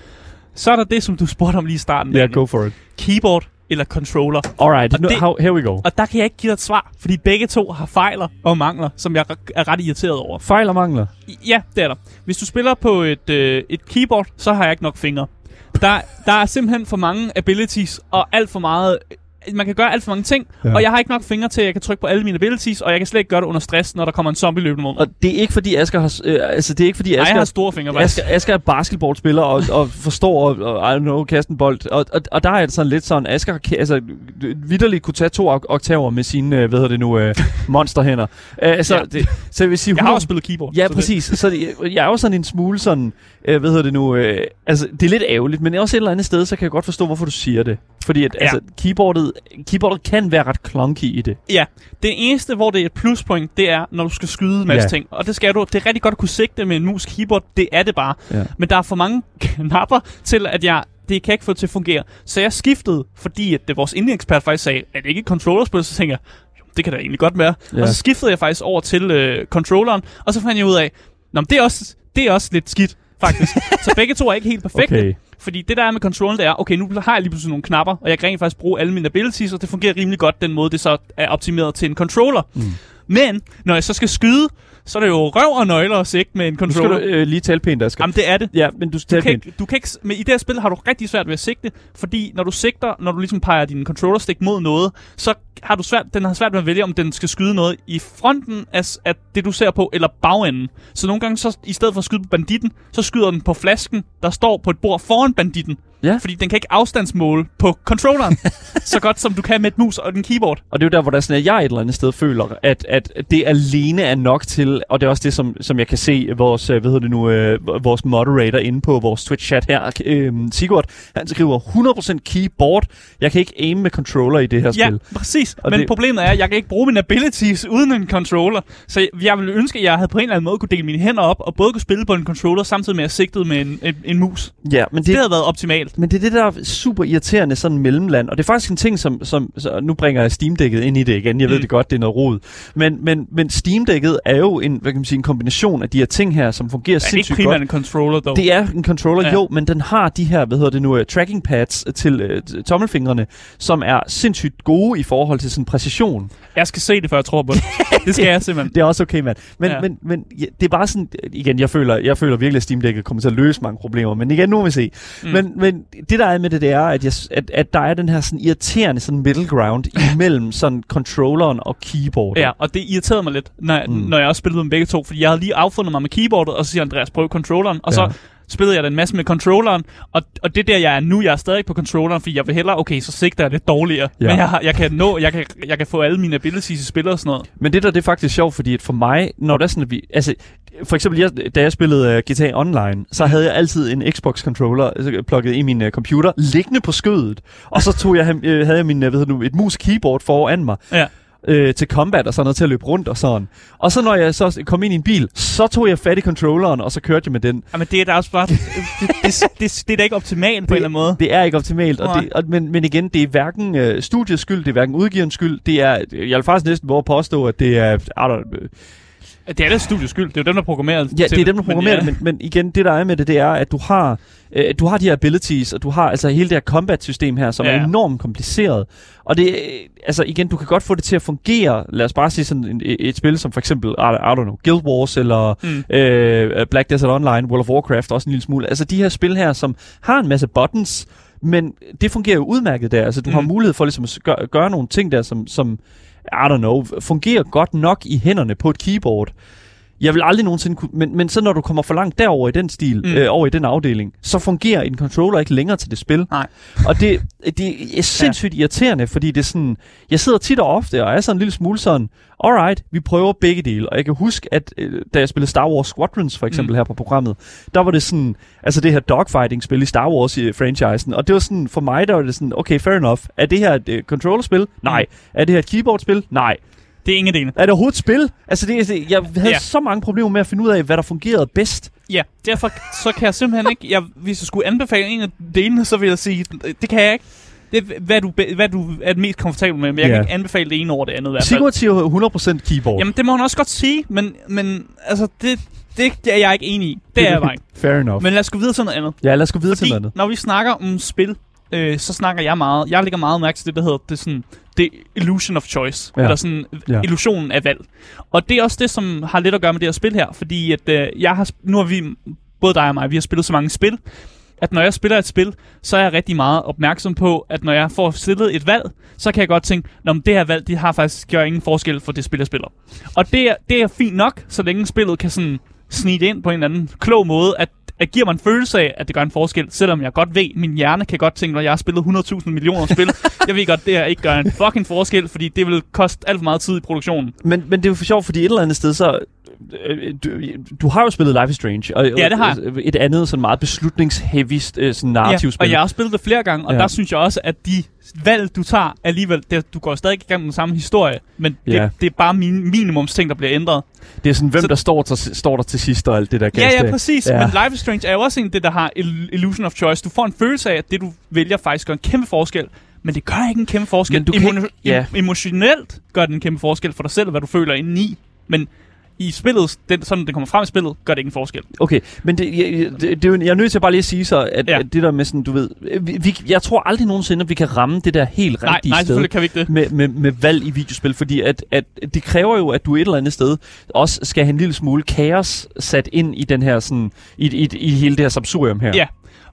Så er der det, som du spurgte om lige i starten. Ja, Daniel. go for it. Keyboard eller controller. Alright, nu, det- how, here we go. Og der kan jeg ikke give dig et svar, fordi begge to har fejler og mangler, som jeg er ret irriteret over. Fejl og mangler. Ja, det er der. Hvis du spiller på et, øh, et keyboard, så har jeg ikke nok fingre. Der, der er simpelthen for mange abilities og alt for meget... Man kan gøre alt for mange ting, ja. Og jeg har ikke nok fingre til, at jeg kan trykke på alle mine abilities, og jeg kan slet ikke gøre det under stress, når der kommer en zombie løbende mod mig. Og det er ikke fordi Asger har, øh, altså det er ikke fordi Nej, jeg Asger, har store fingre, faktisk. Asger, Asger er basketballspiller og, og forstår, og, og I don't know, kaste en bold. Og, og, og der er det sådan lidt sådan, Asger altså, vidderligt kunne tage to ok- oktaver med sine, øh, hvad hedder det nu, øh, monsterhænder. Altså, Ja. det, så jeg vil sige, Jeg har 100 også spillet keyboard. Ja, så det- præcis. Så det, jeg er jo sådan en smule sådan, øh, hvad hedder det nu, øh, altså det er lidt ærgerligt, men også et eller andet sted, så kan jeg godt forstå, hvorfor du siger det. Fordi at, ja. altså, keyboardet, keyboardet kan være ret clunky i det. Ja, det eneste, hvor det er et pluspoint, det er, når du skal skyde en masse Ja. ting. Og det skal du. Det er rigtig godt at kunne sigte med en mus keyboard. Det er det bare. Ja. Men der er for mange knapper til, at jeg det kan ikke få til at fungere. Så jeg skiftede, fordi at det, vores indie-ekspert faktisk sagde, at det ikke er et controllerspil, så tænker jeg, "Jo, det kan da egentlig godt være. Ja. Og så skiftede jeg faktisk over til øh, controlleren, og så fandt jeg ud af, Nå, men det er også, det er også lidt skidt, faktisk. så begge to er ikke helt perfekte. Okay. Fordi det der er med controllen, det er, okay, nu har jeg lige pludselig nogle knapper, og jeg kan rent faktisk bruge alle mine abilities, og det fungerer rimelig godt, den måde, det så er optimeret til en controller. Mm. Men, når jeg så skal skyde, så er det jo røv og nøgler at sigte med en Nu skal controller. du øh, lige tale pænt, Asger. Jamen, det er det. Ja, men du skal Du kan, ikke, du kan ikke, men i det her spil har du rigtig svært ved at sigte, fordi når du sigter, når du ligesom peger din controller stick mod noget, så har du svært, den har svært ved at vælge, om den skal skyde noget i fronten af, af det, du ser på, eller bagenden. Så nogle gange, så i stedet for at skyde på banditten, så skyder den på flasken, der står på et bord foran banditten. Ja. Fordi den kan ikke afstandsmåle på controlleren, så godt som du kan med et mus og en keyboard. Og det er jo der, hvor der er sådan, at jeg et eller andet sted føler, at, at det alene er nok til, og det er også det, som, som jeg kan se vores, øh, hvad hedder det nu, øh, vores moderator inde på vores Twitch-chat her, øh, Sigurd, han skriver 100% keyboard. Jeg kan ikke aim med controller i det her Ja, spil. præcis. Og Men det- problemet er, at jeg kan ikke bruge mine abilities uden en controller. Så jeg ville ønske, at jeg havde på en eller anden måde kunne dele mine hænder op, og både kunne spille på en controller, samtidig med at jeg sigtede med en, en, en mus. Ja, men det, det havde været optimalt. Men det er det, der er super irriterende sådan mellemland, og det er faktisk en ting, som, som så nu bringer jeg Steam-dækket ind i det igen. Jeg ved Mm. det godt, det er noget rod. Men, men, men Steam-dækket er jo en, hvad kan man sige, en kombination af de her ting her, som fungerer Det er ikke sindssygt primært godt. en controller, dog. Det er en controller, Ja. jo, men den har de her, hvad hedder det nu, uh, tracking pads til uh, tommelfingrene, som er sindssygt gode i forhold til sådan præcision. Jeg skal se det, før jeg tror på det. det skal jeg simpelthen. Det er også okay, mand. Men, Ja. men, men ja, det er bare sådan, igen, jeg føler, jeg føler virkelig, at Steam-dækket kommer til at løse mange problemer, men igen, nu må vi se. Mm. Mm. Men, men det der er med det, det er, at, jeg, at, at der er den her sådan irriterende sådan middle ground imellem sådan controlleren og keyboardet. Ja, og det irriterede mig lidt, når, mm. Når jeg også spillede med begge to, fordi jeg havde lige affundet mig med keyboardet, og så siger Andreas, prøv controlleren, og så Ja. Spillede jeg den masse med controlleren, og, og det der, jeg er nu, jeg er stadig på controlleren, fordi jeg vil hellere, okay, så sigter jeg lidt dårligere, ja. Men jeg, har, jeg, kan nå, jeg, kan, jeg kan få alle mine abilities i spil og sådan noget. Men det der, det er faktisk sjovt, fordi for mig, når der er sådan, at vi... Altså, for eksempel, jeg, da jeg spillede uh, GTA Online, så havde jeg altid en Xbox-controller altså, plugget i min uh, computer, liggende på skødet. Og så tog jeg, uh, havde jeg min, uh, det nu, et mus-keyboard foran mig. Ja. Øh, til combat og sådan noget til at løbe rundt og sådan. Og så når jeg så kom ind i en bil, så tog jeg fat i controlleren, og så kørte jeg med den. Jamen, det er da også bare... det, det, det, det, det er da ikke optimalt på en eller anden måde. Det er ikke optimalt, og Nej. det, og, men, men igen, det er hverken øh, studiets skyld, det er hverken udgiverens skyld, det er, jeg vil faktisk næsten våge påstå, at det er, I don't, Det er da studiets skyld. Det er jo dem, der programmerer Ja, det er dem, der programmerer men, det, men, men igen, det der er med det, det er, at du har, øh, du har de her abilities, og du har altså hele det her combat-system her, som Ja. ja. er enormt kompliceret. Og det, øh, altså igen, du kan godt få det til at fungere, lad os bare sige sådan en, et, et spil som for eksempel, I, don't know, Guild Wars, eller Mm. øh, Black Desert Online, World of Warcraft, også en lille smule. Altså de her spil her, som har en masse buttons, men det fungerer jo udmærket der. Altså du mm. har mulighed for ligesom at gøre, gøre nogle ting der, som, som, i don't know, fungerer godt nok i hænderne på et keyboard. Jeg vil aldrig nogensinde kunne... Men, men så når du kommer for langt derover i den stil, Mm. mm. øh, over i den afdeling, så fungerer en controller ikke længere til det spil. Nej. Og det, det er sindssygt ja. irriterende, fordi det er sådan... Jeg sidder tit og ofte og er sådan en lille smule sådan... Alright, vi prøver begge dele. Og jeg kan huske, at øh, da jeg spillede Star Wars Squadrons for eksempel Mm. mm. her på programmet, der var det sådan... Altså det her dogfighting-spil i Star Wars-franchisen. Og det var sådan... For mig, der var det sådan... Okay, fair enough. Er det her et øh, controllerspil? Nej. Er det her et keyboard-spil? Nej. Det er ingen del. Er det overhovedet et spil? Altså, det, det, jeg havde Ja. så mange problemer med at finde ud af, hvad der fungerede bedst. Ja, derfor så kan jeg simpelthen ikke... Jeg, hvis jeg skulle anbefale en af delene, så vil jeg sige, det kan jeg ikke. Det hvad du, hvad du er mest komfortabel med, men jeg Ja. kan ikke anbefale det ene over det andet i hvert fald. Sigurd siger 100% keyboard. Jamen, det må hun også godt sige, men, men altså, det, det, er jeg ikke enig i. Det er jeg bare ikke. Fair enough. Men, Men lad os gå videre til noget andet. ja, lad os gå videre Fordi til noget andet. når vi snakker om spil, øh, så snakker jeg meget, jeg lægger meget mærke til det, der hedder det, sådan, det illusion of choice, ja. Eller sådan ja. Illusionen af valg. Og det er også det, som har lidt at gøre med det her spil her, fordi at, øh, jeg har, nu har vi, både dig og mig, vi har spillet så mange spil, at når jeg spiller et spil, så er jeg rigtig meget opmærksom på, at når jeg får stillet et valg, så kan jeg godt tænke, at det her valg, det har faktisk gør ingen forskel for det spil, jeg spiller. Og det er, det er fint nok, så længe spillet kan sådan snige ind på en eller anden klog måde, at at giver mig en følelse af, at det gør en forskel, selvom jeg godt ved, min hjerne kan godt tænke, når jeg har spillet 100.000 millioner spil, jeg ved godt, det her ikke gør en fucking forskel, fordi det vil koste alt for meget tid i produktionen. Men, men det er jo for sjovt, fordi et eller andet sted, så... øh, Du, du har jo spillet Life is Strange. Og, Ja, det har og Et andet sådan meget beslutningsheavy øh, sådan narrativspil. og jeg har også spillet det flere gange, og ja. Ja. der synes jeg også, at de valg, du tager, alligevel, det, du går stadig igennem den samme historie, men det, Ja. det er bare min minimumsting, der bliver ændret. Det er sådan, hvem Så- der står, til, står der til sidst og alt det der Ja, ja, præcis. Ja. Men Life is Strange er jo også en det, der har il- illusion of choice. Du får en følelse af, at det, du vælger, faktisk gør en kæmpe forskel. Men det gør ikke en kæmpe forskel. Men du kan Emo- ikke- ja. em- emotionelt gør det en kæmpe forskel for dig selv, hvad du føler indeni. Men i spillet, den, sådan det kommer frem i spillet, gør det ikke en forskel. Okay, men det, jeg, det, det, er jeg er nødt til bare lige at sige så, at, Ja. at det der med sådan, du ved... Vi, vi, jeg tror aldrig nogensinde, at vi kan ramme det der helt Nej, rigtige nej, sted. kan vi ikke det. med, med, med valg i videospil, fordi at, at det kræver jo, at du et eller andet sted også skal have en lille smule kaos sat ind i den her sådan, i, i, i hele det her subsurium her. Ja.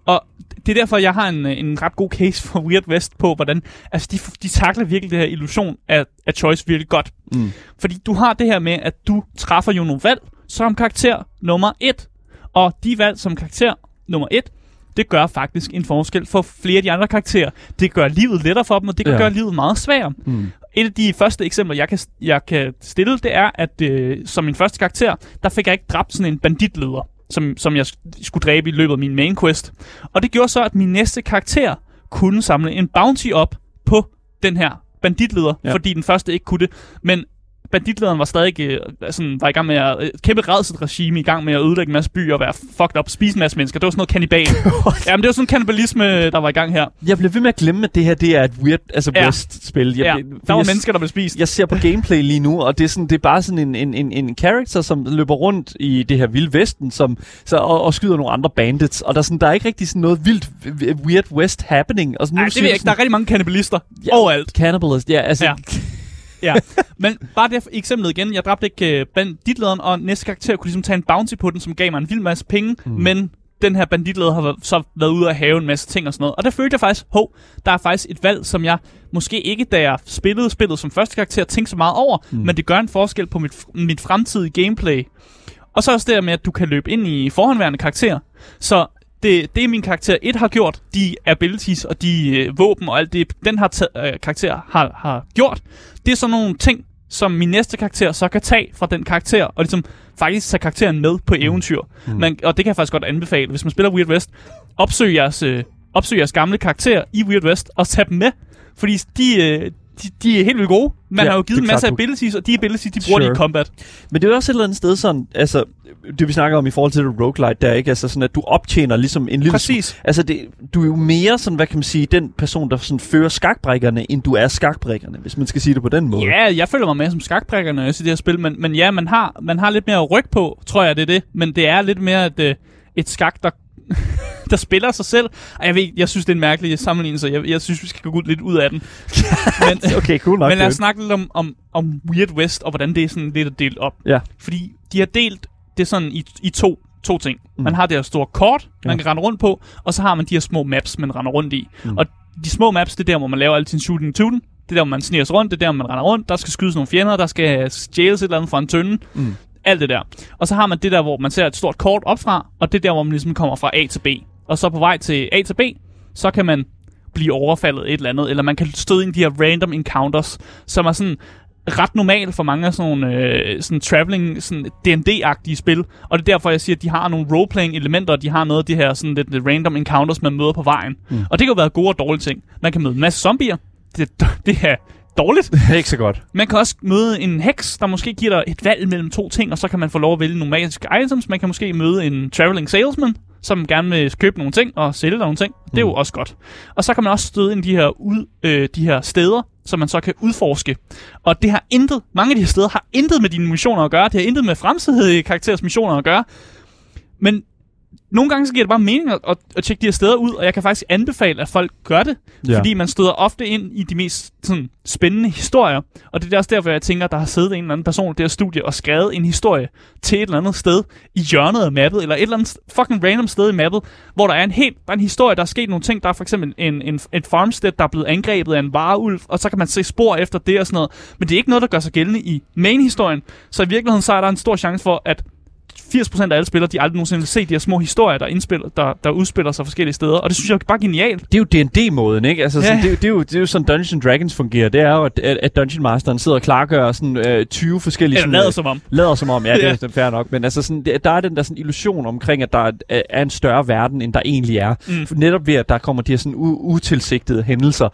Og det er derfor, jeg har en, en ret god case for Weird West på, hvordan altså de, de takler virkelig det her illusion af, af choice virkelig godt. Mm. Fordi du har det her med, at du træffer jo nogle valg som karakter nummer et. Og de valg som karakter nummer et, det gør faktisk en forskel for flere af de andre karakterer. Det gør livet lettere for dem, og det kan ja. Ja. gøre livet meget sværere. Mm. Et af de første eksempler, jeg kan, jeg kan stille, det er, at øh, som min første karakter, der fik jeg ikke dræbt sådan en banditleder, som, som jeg sk- skulle dræbe i løbet af min main quest. Og det gjorde så, at min næste karakter kunne samle en bounty op på den her banditleder. Ja. fordi den første ikke kunne det. Men banditlederen var stadig øh, sådan, var i gang med at, øh, kæmpe redselsregime i gang med at ødelægge en masse byer og være fucked up, spise en masse mennesker. Det var sådan noget kannibal. Jamen, det var sådan en kannibalisme, der var i gang her. Jeg bliver ved med at glemme, at det her det er et weird, altså Ja. West-spil. Jeg, Ja, der var jeg, mennesker, der blev spist. Jeg ser på gameplay lige nu, og det er, sådan, det er bare sådan en, en, en, en character, som løber rundt i det her vilde vesten, som, så, og, og skyder nogle andre bandits. Og der er, sådan, der er ikke rigtig sådan noget vildt Weird West happening. Og sådan, Nej, det ved jeg ikke. Der er rigtig mange kannibalister Ja. overalt. Cannibals, ja, altså... Ja. Ja, men bare det for eksemplet igen. Jeg dræbte ikke uh, banditlederen, og næste karakter kunne ligesom tage en bounty på den, som gav mig en vild masse penge, mm. men den her banditleder har så været ude at have en masse ting og sådan noget. Og der følte jeg faktisk, hov, der er faktisk et valg, som jeg måske ikke, da jeg spillede spillet som første karakter, tænkte så meget over, mm. men det gør en forskel på mit, mit fremtidige gameplay. Og så også det med, at du kan løbe ind i forhåndværende karakterer. Så det, det min karakter 1 har gjort, de abilities og de øh, våben og alt det, den har øh, karakter har, har gjort, det er sådan nogle ting, som min næste karakter så kan tage fra den karakter, og ligesom faktisk tage karakteren med på eventyr. Mm. Man, og det kan jeg faktisk godt anbefale. Hvis man spiller Weird West, opsøg jeres, øh, opsøg jeres gamle karakterer i Weird West, og tag dem med. Fordi de, øh, de, de er helt vildt gode. Man Ja, har jo givet en masse klart, abilities, og de abilities, de bruger de i Sure. combat. Men det er jo også et eller andet sted sådan, altså, det vi snakker om i forhold til det roguelite, der ikke, altså sådan, at du optjener ligesom en lille... Præcis. Altså, det, du er jo mere sådan, hvad kan man sige, den person, der sådan fører skakbrækkerne, end du er skakbrækkerne, hvis man skal sige det på den måde. Ja, jeg føler mig mere som skakbrækker, når jeg ser det her spil, men, men ja, man har, man har lidt mere ryg på, tror jeg, det er det. Men det er lidt mere et, øh, et skak, der, der spiller sig selv. Og jeg ved jeg synes, det er en mærkelig sammenligning, så jeg, jeg synes, vi skal gå lidt ud af den. men, Okay, cool nok. men lad os snakke lidt om, om, om Weird West, og hvordan det er sådan lidt delt op. Ja. Fordi de har delt det sådan i, i to, to ting. Mm. Man har det her store kort, man Ja. kan rende rundt på, og så har man de her små maps, man render rundt i. Mm. Og de små maps, det er der, hvor man laver alle sine shooting tuden. Det er der, hvor man sniger sig rundt, det er der, hvor man render rundt. Der skal skydes nogle fjender, der skal stjæles et eller andet fra en tønde. Mm. alt det der. Og så har man det der, hvor man ser et stort kort opfra, og det er der, hvor man ligesom kommer fra A til B. Og så på vej til A til B, så kan man blive overfaldet et eller andet, eller man kan støde ind i de her random encounters, som er sådan ret normalt for mange af sådan nogle øh, sådan traveling, sådan D&D-agtige spil. Og det er derfor, jeg siger, at de har nogle roleplaying elementer, og de har noget af de her sådan lidt, random encounters, man møder på vejen. Mm. Og det kan jo være gode og dårlige ting. Man kan møde en masse zombier. Det, det er dårligt. ikke så godt. Man kan også møde en heks, der måske giver dig et valg mellem to ting, og så kan man få lov at vælge nogle magiske items. Man kan måske møde en traveling salesman, som gerne vil købe nogle ting og sælge nogle ting. Det er jo også godt. Og så kan man også støde ind i de her, ud, øh, de her steder, som man så kan udforske. Og det har intet, mange af de her steder har intet med dine missioner at gøre. Det har intet med fremtidige karakterers missioner at gøre. Men nogle gange så giver det bare mening at, at, tjekke de her steder ud, og jeg kan faktisk anbefale, at folk gør det, Ja. ja. fordi man støder ofte ind i de mest sådan, spændende historier, og det er også derfor, jeg tænker, at der har siddet en eller anden person i det her studie og skrevet en historie til et eller andet sted i hjørnet af mappet, eller et eller andet fucking random sted i mappet, hvor der er en helt, der er en historie, der er sket nogle ting, der er for eksempel en, en, et farmstead, der er blevet angrebet af en vareulv, og så kan man se spor efter det og sådan noget, men det er ikke noget, der gør sig gældende i main-historien, så i virkeligheden så er der en stor chance for, at 80% af alle spillere, de aldrig nogensinde vil se de her små historier, der, indspiller, der, der udspiller sig forskellige steder. Og det synes jeg er bare genialt. Det er jo D&D-måden, ikke? Altså, sådan, Ja. det, er jo- det, er jo, det er jo sådan Dungeons Dragons fungerer. Det er jo, at, at, Dungeon Masteren sidder og klargør sådan, øh, 20 forskellige... Eller sådan, lader øh, som om. Lader som om, ja, det Ja. er ja. fair nok. Men altså, sådan, det, der er den der sådan illusion omkring, at der er, er en større verden, end der egentlig er. Mm. For Netop ved, at der kommer de her sådan utilsigtede hændelser.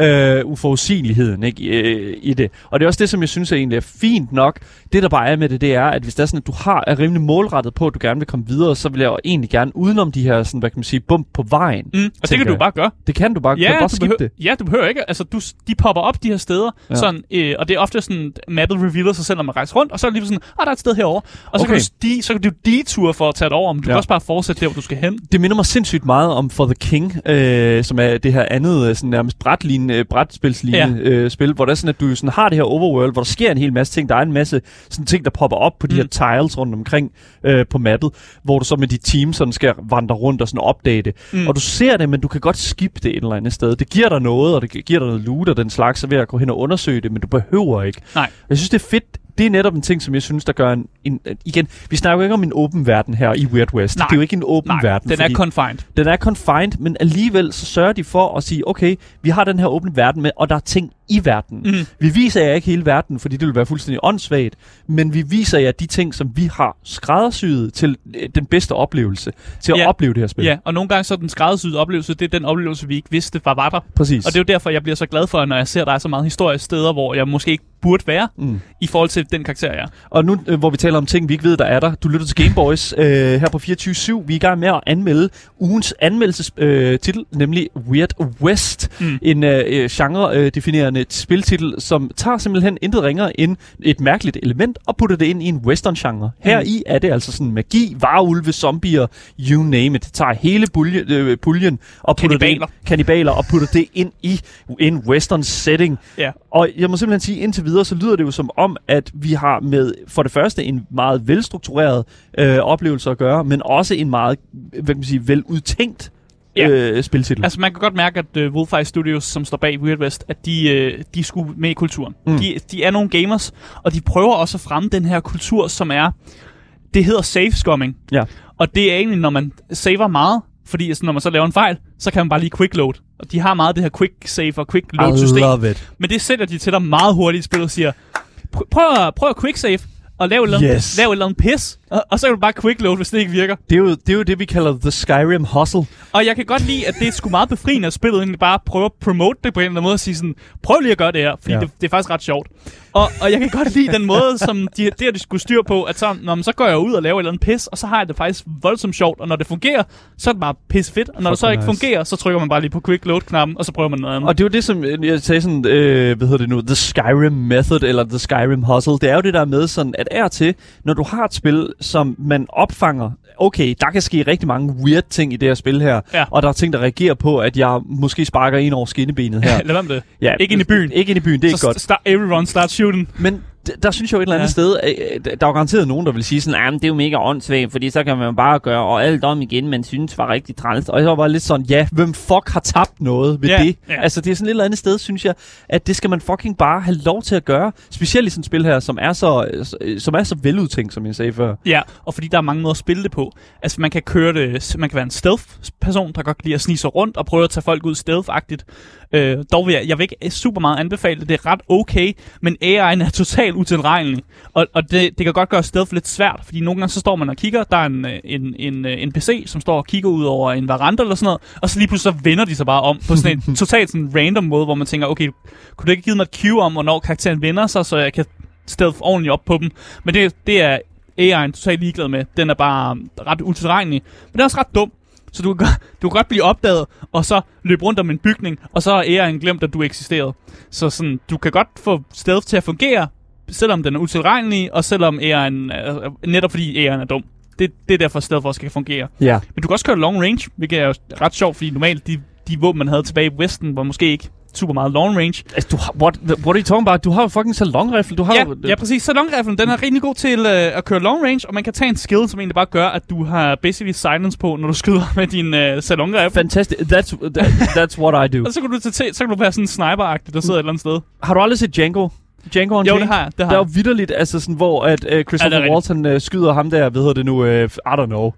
Øh, uforudsigeligheden ikke, i, øh, i det. Og det er også det, som jeg synes er egentlig er fint nok. Det, der bare er med det, det er, at hvis det er sådan, at du har, er rimelig målrettet på, at du gerne vil komme videre, så vil jeg jo egentlig gerne udenom de her, sådan, hvad kan man sige, bump på vejen. Mm. Og det kan du bare gøre. Det kan du bare, kan du bare behøver, det. ja, du behøver ikke. Altså, du, de popper op, de her steder, Ja. ja. sådan, øh, og det er ofte sådan, mappet revealer sig selv, når man rejser rundt, og så er det lige sådan, ah, der er et sted herovre. Og så, Okay. kan du, de, så kan du detour for at tage det over, men du Ja. kan også bare fortsætte der, hvor du skal hen. Det minder mig sindssygt meget om For the King, øh, som er det her andet, øh, sådan nærmest brætlignende, øh, brætspilslignende ja. øh, spil, hvor der er sådan, at du sådan har det her overworld, hvor der sker en hel masse ting. Der er en masse sådan ting, der popper op på de Mm. her tiles rundt omkring øh, på mappet, hvor du så med dit team sådan skal vandre rundt og sådan opdage det. Mm. Og du ser det, men du kan godt skippe det et eller andet sted. Det giver dig noget, og det giver dig noget loot og den slags, så ved at gå hen og undersøge det, men du behøver ikke. Nej. Jeg synes, det er fedt. Det er netop en ting, som jeg synes, der gør en... en igen, vi snakker jo ikke om en åben verden her i Weird West. Nej. Det er jo ikke en åben Nej, verden. den er confined. Den er confined, men alligevel så sørger de for at sige, okay, vi har den her åbne verden med, og der er ting i verden. Mm. Vi viser jer ikke hele verden, fordi det vil være fuldstændig åndssvagt, men vi viser jer de ting, som vi har skræddersyet til øh, den bedste oplevelse, til at Ja. opleve det her spil. Ja, og nogle gange så den skræddersyede oplevelse, det er den oplevelse, vi ikke vidste var, var der. Præcis. Og det er jo derfor, jeg bliver så glad for, når jeg ser, der er så meget historie steder, hvor jeg måske ikke burde være, Mm. i forhold til den karakter, jeg er. Og nu, øh, hvor vi taler om ting, vi ikke ved, der er der. Du lytter til Gameboys øh, her på 24-7. Vi er i gang med at anmelde ugens anmeldelsestitel, øh, titel, nemlig Weird West. Mm. En øh, øh, genre-definerende spiltitel, som tager simpelthen intet ringere end et mærkeligt element og putter det ind i en western-genre. Her i er det altså sådan magi, varulve, zombier, you name it. Det tager hele bulje, øh, puljen og putter det ind, kannibaler og putter det ind i en western setting. Ja. Og jeg må simpelthen sige, indtil videre, så lyder det jo som om, at vi har med for det første en meget velstruktureret øh, oplevelse at gøre, men også en meget, hvad kan man sige, veludtænkt Ja. øh, spiltitel. Altså, man kan godt mærke, at uh, Wolfeye Studios, som står bag Weird West, at de, uh, de skulle med i kulturen. Mm. De, de er nogle gamers, og de prøver også at fremme den her kultur, som er... Det hedder safe scumming. Ja. Og det er egentlig, når man saver meget, fordi altså, når man så laver en fejl, så kan man bare lige quick load. Og de har meget det her quick save og quick load I system. love it. Men det sælger de til dig meget hurtigt i spillet og siger, "Pr- prøv prøv at quick save og lav et, Yes. lav et eller andet pis, og, og så kan du bare quick load, hvis det ikke virker. Det er, jo, det er jo det, vi kalder the Skyrim hustle. Og jeg kan godt lide, at det er sgu meget befriende, at spillet egentlig bare prøver at promote det på en eller anden måde og sige sådan, prøv lige at gøre det her, fordi Ja. det, det, er faktisk ret sjovt. Og, og jeg kan godt lide den måde, som de, det de skulle styr på, at så, når man, så går jeg ud og laver et eller andet pis, og så har jeg det faktisk voldsomt sjovt, og når det fungerer, så er det bare pisse fedt, og når det så ikke nice. fungerer, så trykker man bare lige på quick load-knappen, og så prøver man noget andet. Og det er jo det, som øh, jeg sagde sådan, øh, hvad hedder det nu, the Skyrim method, eller the Skyrim hustle. Det er jo det der med sådan, at er til, når du har et spil, som man opfanger, okay, der kan ske rigtig mange weird ting i det her spil her, Ja. og der er ting, der reagerer på, at jeg måske sparker en over skinnebenet her. Lad være med det. Ja, Ikke ind i byen. Ikke ind i byen, det er ikke så godt. Start, everyone start shooting. Men d- der synes jeg jo et eller andet Ja. sted, der er jo garanteret nogen, der vil sige sådan, at det er jo mega åndssvagt, fordi så kan man bare gøre, og alt om igen, man synes var rigtig træls. Og jeg var bare lidt sådan, ja, hvem fuck har tabt noget ved Ja, det? ja. Altså, det er sådan et eller andet sted, synes jeg, at det skal man fucking bare have lov til at gøre. Specielt i sådan et spil her, som er så, som er så veludtænkt, som jeg sagde før. Ja, og fordi der er mange måder at spille det på. Altså, man kan køre det, man kan være en stealth-person, der godt kan lide at snige sig rundt og prøve at tage folk ud stealth-agtigt. Øh, dog vil jeg, jeg vil ikke super meget anbefale det. Det er ret okay, men AI'en er totalt utilregnelig. Og, og det, det kan godt gøre stealth lidt svært, fordi nogle gange så står man og kigger, der er en, øh, en, en, øh, en PC, som står og kigger ud over en veranda eller sådan noget, og så lige pludselig så vender de sig bare om på sådan en totalt sådan random måde, hvor man tænker, okay, kunne du ikke give mig et cue om, hvornår karakteren vender sig, så jeg kan stealth ordentligt op på dem. Men det, det er AI'en totalt ligeglad med. Den er bare ret utilregnelig. Men den er også ret dum. Så du kan, godt- du kan godt blive opdaget, og så løbe rundt om en bygning, og så har AI'en glemt, at du eksisterede. Så sådan, du kan godt få stealth til at fungere, selvom den er utilregnelig, og selvom AI'en, er- netop fordi AI'en er dum. Det, det er derfor, stealth også kan fungere. Ja. Men du kan også køre long range, hvilket er jo ret sjovt, fordi normalt de, de våben, man havde tilbage i Westen, var måske ikke super meget long range. Altså, du har, what, what are you talking about? Du har jo fucking salonrifle. Du har Ja, jo, ja, præcis. Salongriflen, den er rigtig god til øh, at køre long range, og man kan tage en skill, som egentlig bare gør, at du har basically silence på, når du skyder med din øh, salongrifle. Fantastic. That's, that, that's what I do. Og så kan du tage, så kan du være sådan en sniper der sidder et eller andet sted. Har du aldrig set Django? Django Jo, Unchained? det har jeg. Det har Der er jo vidderligt, altså sådan, hvor at, uh, Christopher Ja, er Walton uh, skyder ham der, hvad hedder det nu, uh, I don't know.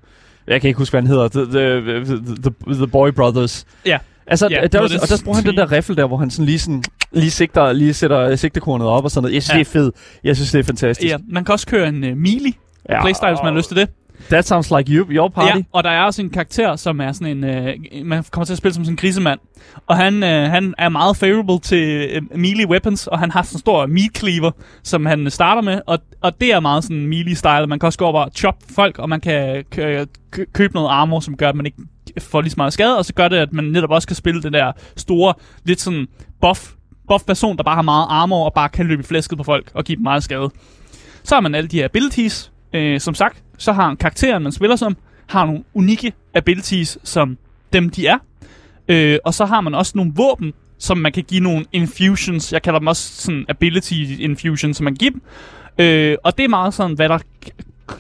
Jeg kan ikke huske, hvad han hedder. The, the, the, the, the Boy Brothers. Ja. Altså, Ja, ja, der, af og der bruger han den der riffel der, hvor han sådan lige sådan lige sigter, lige sætter sigtekornet op og sådan noget. Jeg synes, Ja. det er fedt. Jeg synes, det er fantastisk. Ja, man kan også køre en uh, melee Ja, playstyle, hvis man har lyst til det. That sounds like you, your party. Ja, og der er også en karakter, som er sådan en... Øh, man kommer til at spille som sådan en grisemand. Og han, øh, han er meget favorable til øh, melee weapons, og han har sådan en stor meat cleaver, som han starter med. Og, og det er meget sådan melee-style. Man kan også gå over og chop folk, og man kan kø- kø- købe noget armor, som gør, at man ikke får lige så meget skade. Og så gør det, at man netop også kan spille den der store, lidt sådan buff, buff person, der bare har meget armor, og bare kan løbe i flæsket på folk og give dem meget skade. Så har man alle de her abilities. Øh, som sagt, så har karakteren, man spiller som, har nogle unikke abilities, som dem de er. Øh, og så har man også nogle våben, som man kan give nogle infusions. Jeg kalder dem også sådan ability infusions, som man giver dem. Øh, og det er meget sådan, hvad, der,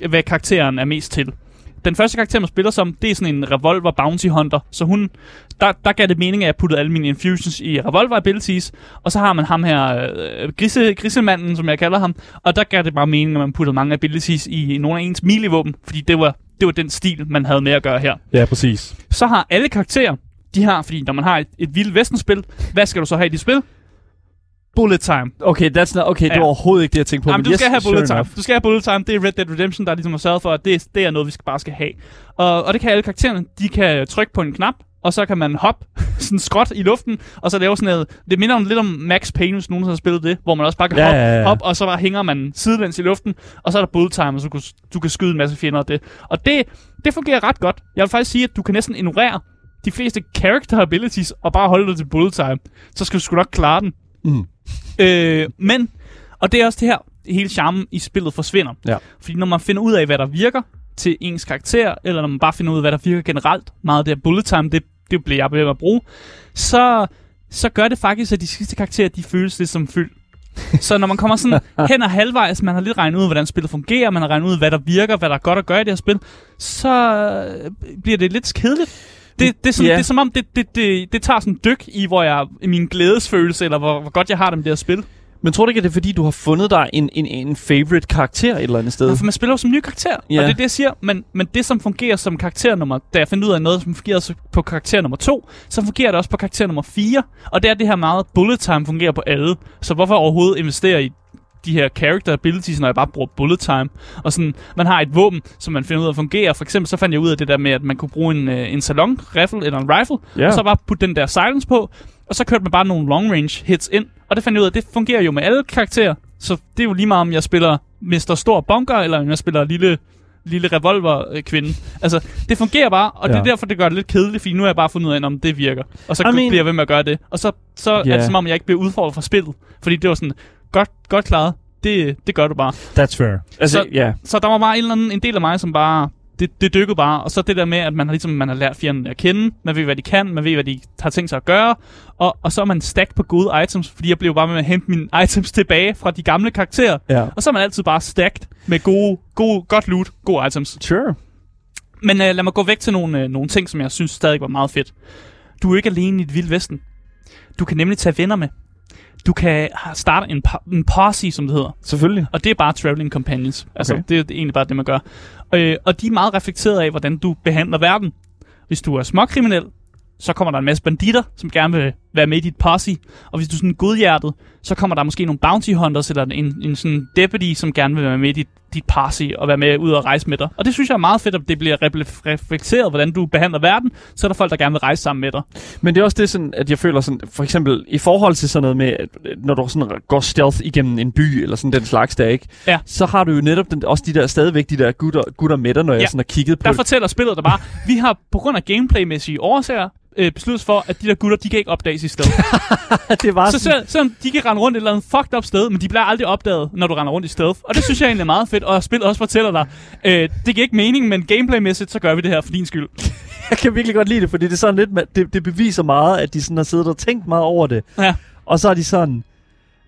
hvad karakteren er mest til. Den første karakter, man spiller som, det er sådan en revolver bounty hunter. Så hun, der, der gav det mening, at jeg puttede alle mine infusions i revolver abilities. Og så har man ham her, øh, grise, grisemanden, som jeg kalder ham. Og der gav det bare mening, at man puttede mange abilities i nogle af ens melee-våben. Fordi det var, det var den stil, man havde med at gøre her. ja præcis. Så har alle karakterer, de har, fordi når man har et, et vildt vestenspil, hvad skal du så have i dit spil? Bullet time. Okay, that's not, okay, det Ja. var overhovedet ikke det, jeg tænkte på. Jamen, men du yes, skal have sure bullet time. enough. Du skal have bullet time. Det er Red Dead Redemption, der ligesom har sørget for, at det, det er noget, vi skal bare skal have. Og, og det kan alle karaktererne. De kan trykke på en knap, og så kan man hoppe sådan skråt i luften, og så lave sådan noget... Det minder om lidt om Max Payne, hvis nogen har spillet det, hvor man også bare kan Ja, hoppe, ja, ja. hoppe, og så bare hænger man sidelæns i luften, og så er der bullet time, og så kan, du kan skyde en masse fjender af det. Og det, det fungerer ret godt. Jeg vil faktisk sige, at du kan næsten ignorere de fleste character abilities, og bare holde dig til bullet time. Så skal du sgu nok klare den. Mm. Øh, men, og det er også det her, hele charmen i spillet forsvinder. Ja. Fordi når man finder ud af, hvad der virker til ens karakter, eller når man bare finder ud af, hvad der virker generelt, meget af det her bullet time, det, det bliver jeg ved at bruge, så, så gør det faktisk, at de sidste karakterer, de føles lidt som fyld. så når man kommer sådan hen og halvvejs, man har lidt regnet ud, hvordan spillet fungerer, man har regnet ud, hvad der virker, hvad der er godt at gøre i det her spil, så øh, bliver det lidt kedeligt. Det, det, er sådan, Ja. det er som om, det, det, det, det tager sådan en dyk i, hvor jeg, i min glædesfølelse, eller hvor, hvor godt jeg har det her spil. Men tror du ikke, at det er fordi, du har fundet dig en, en, en favorite karakter et eller andet sted? Ja, for man spiller jo som ny karakter, Ja. og det er det, jeg siger. Men, men det, som fungerer som karakter nummer... Da jeg fandt ud af noget, som fungerer på karakter nummer to, så fungerer det også på karakter nummer 4. Og det er det her meget bullet time fungerer på alle. Så hvorfor overhovedet investere i de her character abilities, når jeg bare bruger bullet time. Og sådan, man har et våben, som man finder ud af at fungere. For eksempel så fandt jeg ud af det der med, at man kunne bruge en, øh, en salon rifle eller en rifle, Ja. og så bare putte den der silence på, og så kørte man bare nogle long range hits ind. Og det fandt jeg ud af, det fungerer jo med alle karakterer. Så det er jo lige meget, om jeg spiller Mr. Stor Bunker, eller om jeg spiller lille, lille revolver-kvinde. Altså, det fungerer bare, og ja. det er derfor, det gør det lidt kedeligt, fordi nu har jeg bare fundet ud af, om det virker. Og så I mean- bliver jeg ved med at gøre det. Og så, så yeah. er det som om, jeg ikke bliver udfordret fra spillet. Fordi det var sådan, godt, godt klaret. Det, det gør du bare. That's fair. Altså, Så- ja. Så der var bare en, eller anden, en del af mig, som bare det, det dykkede bare. Og så det der med, at man har, ligesom, man har lært fjenden at kende, man ved, hvad de kan, man ved, hvad de har tænkt sig at gøre, og, og så er man stacked på gode items, fordi jeg blev bare med at hente mine items tilbage fra de gamle karakterer. Ja. Og så er man altid bare stacked med gode, gode, godt loot, gode items. Sure. Men øh, lad mig gå væk til nogle, øh, nogle ting, som jeg synes stadig var meget fedt. Du er ikke alene i det vilde vesten. Du kan nemlig tage venner med. Du kan starte en, po- en posse, som det hedder. Selvfølgelig. Og det er bare traveling companions. Altså, Okay. det er egentlig bare det, man gør. Øh, og de er meget reflekteret af, hvordan du behandler verden. Hvis du er småkriminel, så kommer der en masse banditter, som gerne vil være med i dit posse. Og hvis du er sådan godhjertet, så kommer der måske nogle bounty hunters, eller en, en sådan deputy, som gerne vil være med i dit, dit posse, og være med ud og rejse med dig. Og det synes jeg er meget fedt, at det bliver reflekteret, hvordan du behandler verden. Så er der folk, der gerne vil rejse sammen med dig. Men det er også det, sådan, at jeg føler sådan, for eksempel i forhold til sådan noget med, at når du sådan går stealth igennem en by, eller sådan den slags der, ikke? Ja. Så har du jo netop den, også de der, stadigvæk de der gutter, gutter med dig, når jeg Ja. sådan har kigget på Der det. fortæller spillet dig bare, vi har på grund af gameplaymæssige årsager, øh, besluttet for, at de der gutter, de kan ikke opdages i stedet. det var Så selv, selvom de kan rende rundt et eller andet fucked up sted, men de bliver aldrig opdaget, når du render rundt i stealth. Og det synes jeg egentlig er meget fedt, og spillet også fortæller dig, øh, det giver ikke mening, men gameplaymæssigt, så gør vi det her for din skyld. jeg kan virkelig godt lide det, fordi det er sådan lidt, det, det beviser meget, at de sådan har siddet og tænkt meget over det. Ja. Og så er de sådan,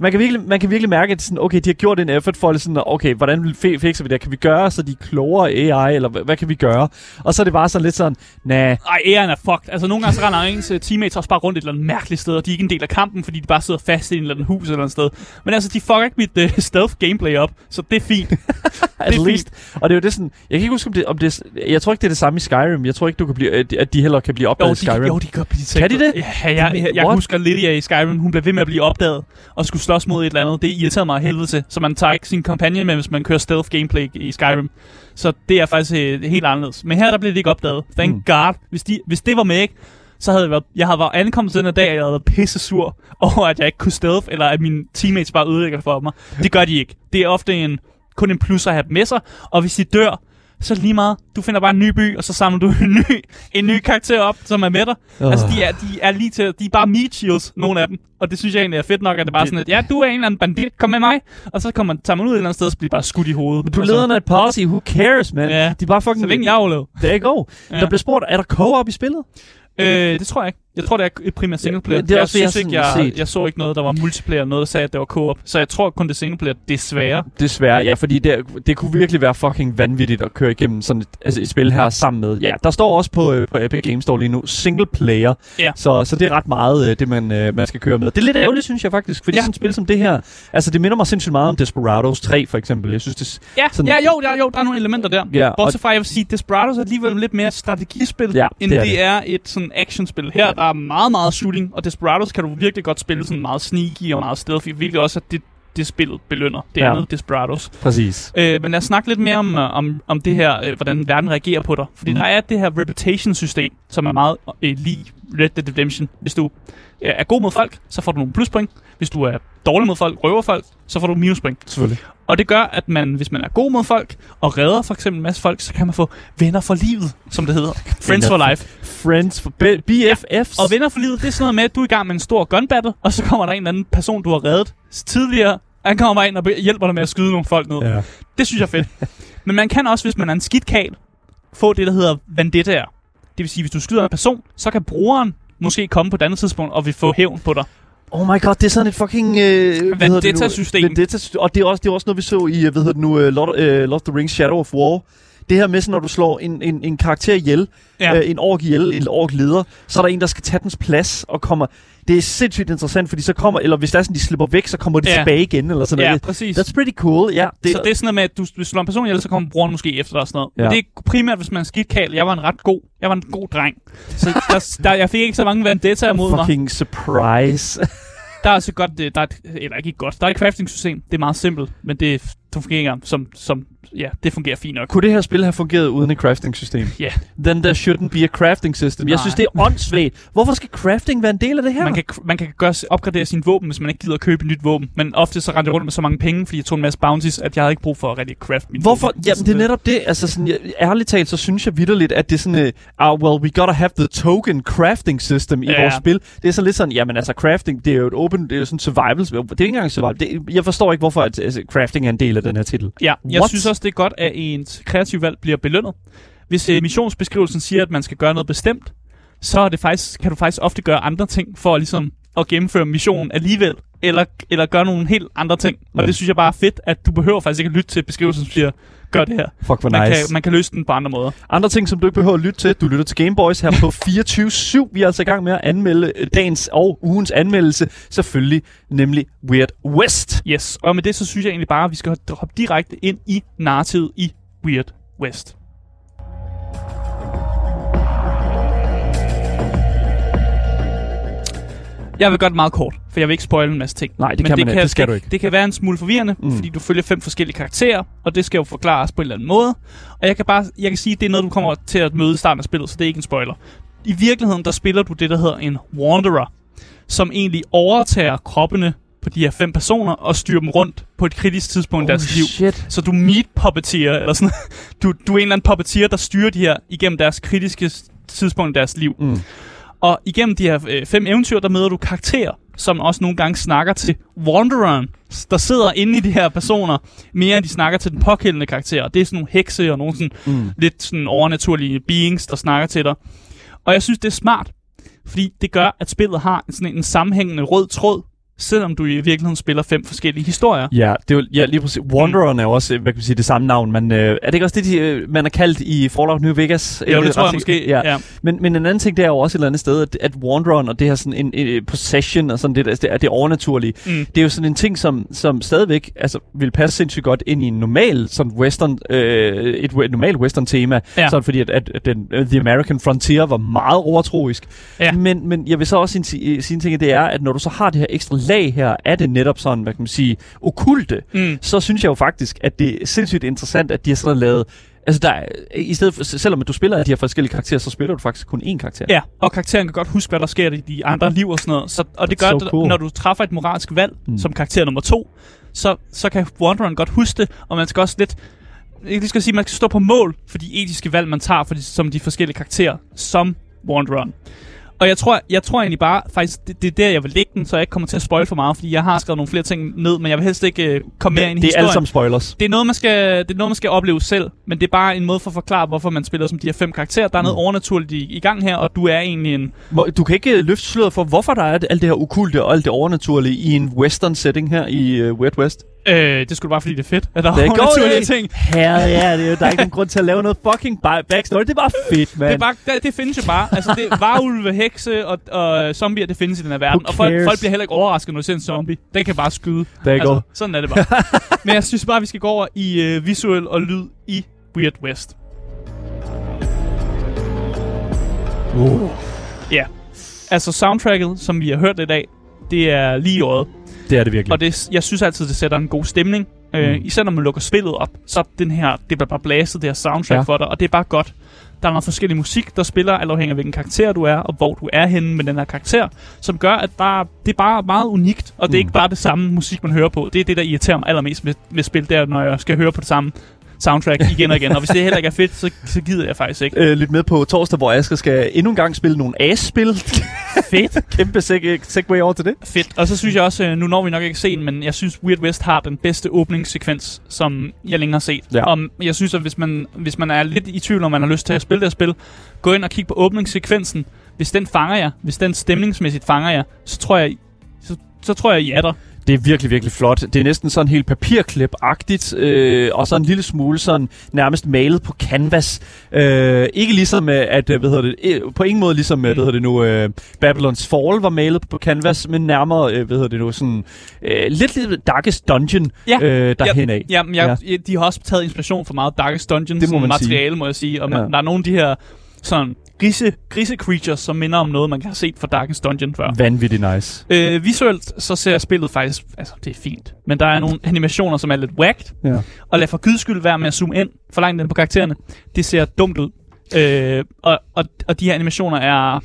man kan virkelig, man kan virkelig mærke, at sådan, okay, de har gjort en effort for, sådan, okay, hvordan fi- fikser vi det? Kan vi gøre, så de er klogere AI, eller hvad, hvad kan vi gøre? Og så er det bare sådan lidt sådan, nah, Ej, æren er fucked. Altså, nogle gange så render ens uh, teammates også bare rundt et eller andet mærkeligt sted, og de er ikke en del af kampen, fordi de bare sidder fast i en eller anden hus eller andet sted. Men altså, de fucker ikke mit uh, stealth gameplay op, så det er fint. at Det er least. Og det er jo det sådan, jeg kan ikke huske, om det, om det jeg tror ikke, det er det samme i Skyrim. Jeg tror ikke, du kan blive, at- at de heller kan blive opdaget Jo, i de, Skyrim. jo, de kan blive Kan de det? Ja, jeg, jeg, jeg husker Lydia i Skyrim, hun blev ved med at blive opdaget og skulle slås mod et eller andet. Det irriterede mig helvede til, så man tager ikke sin companion med, hvis man kører stealth gameplay i Skyrim. Så det er faktisk øh, helt anderledes. Men her der blev det ikke opdaget. Thank Mm. god. Hvis, de, hvis det var med, ikke, så havde jeg, været, jeg havde været ankommet den her dag, og jeg havde været pisse sur over, at jeg ikke kunne stealth, eller at mine teammates bare ødelægger for mig. Det gør de ikke. Det er ofte en, kun en plus at have dem med sig, og hvis de dør, så er det lige meget. Du finder bare en ny by, og så samler du en ny, en ny karakter op, som er med dig. Åh. Altså, de er, de er lige til, de er bare meat shields, nogle af dem. Og det synes jeg egentlig er fedt nok, at det er bare Det- sådan, at ja, du er en eller anden bandit, kom med mig. Og så kommer, tager man ud et eller andet sted, og så bliver bare skudt i hovedet. Du er Og så- lederen af et posse, who cares, man? Ja. De er bare fucking... Så længe jeg overlever. Der go. Ja. Der bliver spurgt, er der co-op i spillet? Øh, det tror jeg ikke. Jeg tror, det er primært singleplayer. Ja, det er jeg også jeg synes ikke, har jeg, set. jeg så ikke noget, der var multiplayer, noget, der sagde, at det var co-op. Så jeg tror kun, det er singleplayer, desværre. Desværre, ja, fordi det, det kunne virkelig være fucking vanvittigt at køre igennem sådan et, altså et spil her sammen med. Ja, der står også på, øh, på Epic Games Store lige nu, single player. Ja. Så, så det er ret meget øh, det, man, øh, man skal køre med. Det er lidt ærgerligt, synes jeg faktisk, fordi Ja. ja. sådan et spil som det her, altså det minder mig sindssygt meget om Desperados 3, for eksempel. Jeg synes, det Ja, Sådan- ja jo, der, jo, der er nogle elementer der. Ja, Bortset fra, jeg vil sige, Desperados er alligevel lidt mere strategispil, Ja, end det er det, det. er et sådan actionspil. Her der er meget, meget shooting, og Desperados kan du virkelig godt spille sådan meget sneaky og meget stealthy, hvilket også er det, det spillet belønner. Det Ja. andet Desperados. præcis. Øh, men lad os snakke lidt mere om, øh, om, om det her, øh, hvordan verden reagerer på dig. Fordi Mm. mm. der er det her reputation-system, som er meget øh, lige Red Dead Redemption. Hvis du øh, er god mod folk, så får du nogle pluspoint. Hvis du er dårlig mod folk, røver folk, så får du minuspoint. Selvfølgelig. Og det gør, at man, hvis man er god mod folk, og redder for eksempel en masse folk, så kan man få venner for livet, som det hedder. Friends for life. Friends for BFFs. Og venner for livet, det er sådan noget med, at du er i gang med en stor gun battle, og så kommer der en eller anden person, du har reddet tidligere. Han kommer ind og hjælper dig med at skyde nogle folk ned. Ja. Det synes jeg er fedt. Men man kan også, hvis man er en skidt kal, få det, der hedder vendettaer. Det vil sige, hvis du skyder en person, så kan brugeren måske komme på et andet tidspunkt og vil få hævn på dig. Oh my god, det er sådan et fucking... Øh? Vendetta-system. Vendetta-system. Og det er, også, det er også noget, vi så i, øh, hvad hedder det nu, uh, Lord, uh, Lord of the Rings Shadow of War. Det her med, sådan, når du slår en, en, en karakter ihjel, ja. øh, en ork ihjel, en ork leder, så er der en, der skal tage dens plads og kommer... Det er sindssygt interessant, fordi så kommer, eller hvis der er sådan, de slipper væk, så kommer de Ja. ja. tilbage igen, eller sådan Ja, noget. præcis. That's pretty cool, ja. Det, så det er sådan noget med, at du, hvis du slår en person ihjel, så kommer brugeren måske efter dig og sådan noget. Ja. Ja. Men det er primært, hvis man er skidt kal. Jeg var en ret god, jeg var en god dreng. Så der, der, jeg fik ikke så mange vendettaer mod mig. Fucking surprise. Der er altså godt, det- der er et, eller ikke godt, der er et crafting system. Det er meget simpelt, men det, det fungerer som, som, ja, det fungerer fint nok. Kunne det her spil have fungeret uden et crafting system? Ja. Then there shouldn't be a crafting system. Jeg Nej. synes, det er åndssvagt. Hvorfor skal crafting være en del af det her? Man kan, man kan gøre, opgradere sin våben, hvis man ikke gider at købe et nyt våben. Men ofte så rendte jeg rundt med så mange penge, fordi jeg tog en masse bounties, at jeg havde ikke brug for at rigtig craft min Hvorfor? våben. Jamen, det er netop det. Altså, sådan, jeg, ærligt talt, så synes jeg vidderligt, at det er sådan, uh, well, we gotta have the token crafting system i Ja. vores spil. Det er så lidt sådan, jamen altså, crafting, det er jo et open, det er jo sådan survival. Det er ikke engang survival. Det, jeg forstår ikke, hvorfor at, altså, crafting er en del af den her titel. Ja, jeg What? synes også, det er godt, at ens kreative valg bliver belønnet. hvis øh, missionsbeskrivelsen siger, at man skal gøre noget bestemt, så er det faktisk, kan du faktisk ofte gøre andre ting for ligesom at gennemføre missionen alligevel, eller, eller gøre nogle helt andre ting. Og Ja. det synes jeg bare er fedt, at du behøver faktisk ikke at lytte til beskrivelsen, som siger, gør det her. Fuck, hvor Man, nice. kan, man kan løse den på andre måder. Andre ting, som du ikke behøver at lytte til, du lytter til Gameboys her på 24-7. Vi er altså i gang med at anmelde øh, dagens og ugens anmeldelse, selvfølgelig, nemlig Weird West. Yes, og med det, så synes jeg egentlig bare, at vi skal hoppe direkte ind i narrativet i Weird West. Jeg vil gøre det meget kort, for jeg vil ikke spoile en masse ting. Nej, det kan man ikke. Det skal det, du ikke. Det kan være en smule forvirrende, Mm. fordi du følger fem forskellige karakterer, og det skal jo forklares på en eller anden måde. Og jeg kan bare jeg kan sige, at det er noget, du kommer til at møde i starten af spillet, så det er ikke en spoiler. I virkeligheden, der spiller du det, der hedder en Wanderer, som egentlig overtager kroppene på de her fem personer og styrer dem rundt på et kritisk tidspunkt i deres liv. shit. Så du meet puppeteer, eller sådan du, du er en eller anden puppeteer, der styrer de her igennem deres kritiske tidspunkt i deres liv. Mm. Og igennem de her øh, fem eventyr, der møder du karakterer, som også nogle gange snakker til Wandereren, der sidder inde i de her personer, mere end de snakker til den pågældende karakter. Det er sådan nogle hekse og nogle sådan, Mm. lidt sådan overnaturlige beings, der snakker til dig. Og jeg synes, det er smart, fordi det gør, at spillet har sådan en sammenhængende rød tråd, selvom du i virkeligheden spiller fem forskellige historier. Ja, det er jo, ja, lige præcis. Wandereren er jo også, øh, hvad kan man sige, det samme navn, men øh, er det ikke også det, de, øh, man er kaldt i Fallout New Vegas? Jo, er det tror ret jeg måske. Ja. Ja. Men, men en anden ting, det er jo også et eller andet sted, at, at Wandereren og det her sådan en, en possession og sådan det, der, det, er det overnaturlige, Mm. det er jo sådan en ting, som, som stadigvæk altså, vil passe sindssygt godt ind i en normal sådan western, øh, et, et normalt western tema, Ja. sådan fordi at, at, at den, uh, The American Frontier var meget overtroisk. Ja. Men, men jeg vil så også sige, sige en ting, det er, at når du så har det her ekstra lag her, er det netop sådan, hvad kan man sige, okulte, Mm. så synes jeg jo faktisk, at det er sindssygt interessant, at de har sådan lavet Altså, der er, i stedet for, selvom du spiller af de her forskellige karakterer, så spiller du faktisk kun én karakter. Ja, og karakteren kan godt huske, hvad der sker i de andre liv og sådan noget. Så, og det That's gør, so cool. når du træffer et moralsk valg mm. som karakter nummer to, så, så kan Wandereren godt huske det, og man skal også lidt... Jeg lige skal sige, man skal stå på mål for de etiske valg, man tager for de, som de forskellige karakterer, som Wandereren. Og jeg tror, jeg tror egentlig bare, faktisk, det, det er der, jeg vil lægge den, så jeg ikke kommer til at spoil for meget, fordi jeg har skrevet nogle flere ting ned, men jeg vil helst ikke øh, komme mere ind i det er historien. alle sammen spoilers. Det er, noget, man skal, det er noget, man skal opleve selv, men det er bare en måde for at forklare, hvorfor man spiller som de her fem karakterer. Der er noget Mm. overnaturligt i, i gang her, og du er egentlig en... Du kan ikke øh, løfte sløret for, hvorfor der er alt det her okulte og alt det overnaturlige i en western setting her i uh, Weird West. Øh, det skulle bare fordi, det er fedt, at der Det er godt, ting. Herre, ja, det er, jo- der er ikke nogen grund til at lave noget fucking ba- backstory. Det er bare fedt, man. Det, er bare, det, det findes jo bare. Altså, det varulve, hekse og, og zombier, det findes i den her verden. Og folk, folk bliver heller ikke overrasket, når de ser en zombie. Den kan bare skyde. Der Altså, går. sådan er det bare. Men jeg synes bare, vi skal gå over i øh, visuel og lyd i Weird West. Uh. Ja. Altså, soundtracket, som vi har hørt i dag, det er lige i øjet. Det er det virkelig. Og det, jeg synes altid, det sætter en god stemning. Øh, Mm. især når man lukker spillet op, så er den her, det bliver bare blæset, det her soundtrack Ja. for dig, og det er bare godt. Der er noget forskellig musik, der spiller, alt afhængig af hvilken karakter du er, og hvor du er henne med den her karakter, som gør, at bare, det er bare meget unikt, og det er Mm. ikke bare det samme musik, man hører på. Det er det, der irriterer mig allermest med, med spil, der når jeg skal høre på det samme soundtrack igen og igen. og hvis det heller ikke er fedt, så, så gider jeg faktisk ikke. Øh, lyt med på torsdag, hvor Asger skal endnu en gang spille nogle Ace-spil. Fedt. Kæmpe seg- segway over til det. Fedt. Og så synes jeg også, øh, nu når vi nok ikke se den, men jeg synes Weird West har den bedste åbningssekvens, som jeg længere har set. Ja. Om, jeg synes, at hvis man, hvis man er lidt i tvivl, om man har lyst til at spille det her spil, gå ind og kig på åbningssekvensen. Hvis den fanger jer, hvis den stemningsmæssigt fanger jer, så tror jeg, så, så tror jeg, I er der. Det er virkelig, virkelig flot. Det er næsten sådan helt papirklip-agtigt, øh, og så en lille smule sådan nærmest malet på canvas. Øh, ikke ligesom, øh, at, øh, hvad hedder det, øh, på ingen måde ligesom, hvad hedder det nu, øh, Babylon's Fall var malet på canvas, men nærmere, øh, hvad hedder det nu, sådan øh, lidt, lidt Darkest Dungeon Ja. øh, derhen af. Ja, jeg, ja. de har også taget inspiration fra meget Darkest Dungeon Det må man sige. materiale, må jeg sige. Og man, Ja. der er nogle af de her sådan grise, grise creatures, som minder om noget, man kan have set fra Darkest Dungeon før. Vanvittigt nice. Øh, visuelt så ser spillet faktisk, altså det er fint, men der er nogle animationer, som er lidt whacked, Ja. og lad for guds skyld være med at zoome ind for langt ind på karaktererne. Det ser dumt ud. Øh, og, og, og de her animationer er...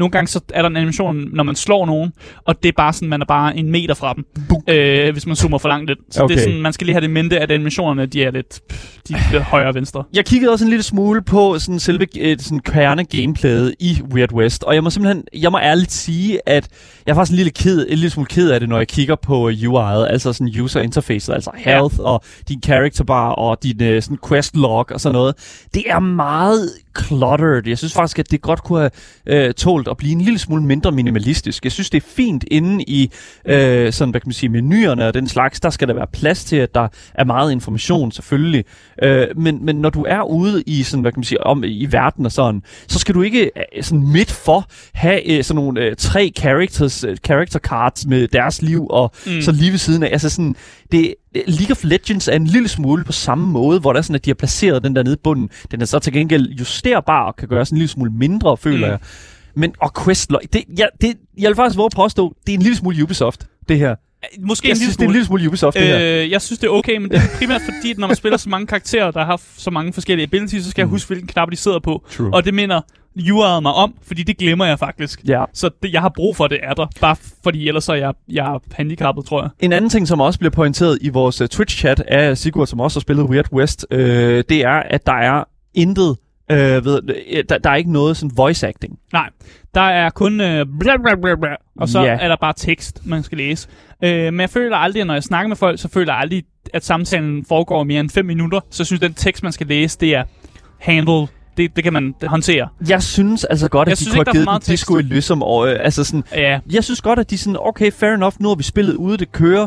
Nogle gange så er der en animation, når man slår nogen, og det er bare sådan, man er bare en meter fra dem, øh, hvis man zoomer for langt lidt. Så okay. det er sådan, man skal lige have det mente, at animationerne, de er lidt, pff, de er højre og venstre. Jeg kiggede også en lille smule på sådan selve øh, sådan kerne gameplayet i Weird West, og jeg må simpelthen, jeg må ærligt sige, at jeg er faktisk en lille, ked, en lille smule ked af det, når jeg kigger på øh, UI'et, altså sådan user interface, altså health ja. og din character bar og din øh, sådan quest log og sådan noget. Det er meget cluttered. Jeg synes faktisk, at det godt kunne have øh, tålt at blive en lille smule mindre minimalistisk. Jeg synes, det er fint inde i øh, sådan, hvad kan man sige, menuerne og den slags. Der skal der være plads til, at der er meget information selvfølgelig. Øh, men, men når du er ude i sådan, hvad kan man sige, om, i verden og sådan, så skal du ikke øh, sådan midt for have øh, sådan nogle øh, tre characters, øh, character cards med deres liv og mm. så lige ved siden af. Altså sådan, det, League of Legends er en lille smule på samme måde, hvor der er sådan, at de har placeret den der nede i bunden. Den er så til gengæld justerbar og kan gøres en lille smule mindre, føler Mm. jeg. Men, og Quest, det, ja, det, jeg vil faktisk våge at påstå, det er en lille smule Ubisoft, det her. Måske Jeg en lille synes, det er en smule. lille smule Ubisoft, det her. Øh, jeg synes, det er okay, men det er primært fordi, at når man spiller så mange karakterer, der har så mange forskellige abilities, så skal jeg huske, hvilken knap de sidder på. Mm. True. Og det minder UR'et mig om, fordi det glemmer jeg faktisk. Ja. Så det, jeg har brug for, det er der. Bare fordi ellers så er jeg, jeg er handicappet, tror jeg. En anden ting, som også bliver pointeret i vores uh, Twitch-chat af Sigurd, som også har spillet Weird West, øh, det er, at der er intet, øh, ved, øh, der, der er ikke noget sådan voice acting. Nej, der er kun øh, bla bla bla bla, og så Ja. er der bare tekst, man skal læse. Øh, men jeg føler aldrig, at når jeg snakker med folk, så føler jeg aldrig, at samtalen foregår mere end 5 minutter. Så jeg synes, den tekst, man skal læse, det er handle. Det, det kan man håndtere. Jeg synes altså godt, Jeg at de synes kunne have givet meget den disco i. Og, øh, altså sådan, Ja, jeg synes godt, at de sådan, okay, fair enough, nu har vi spillet ude, det kører.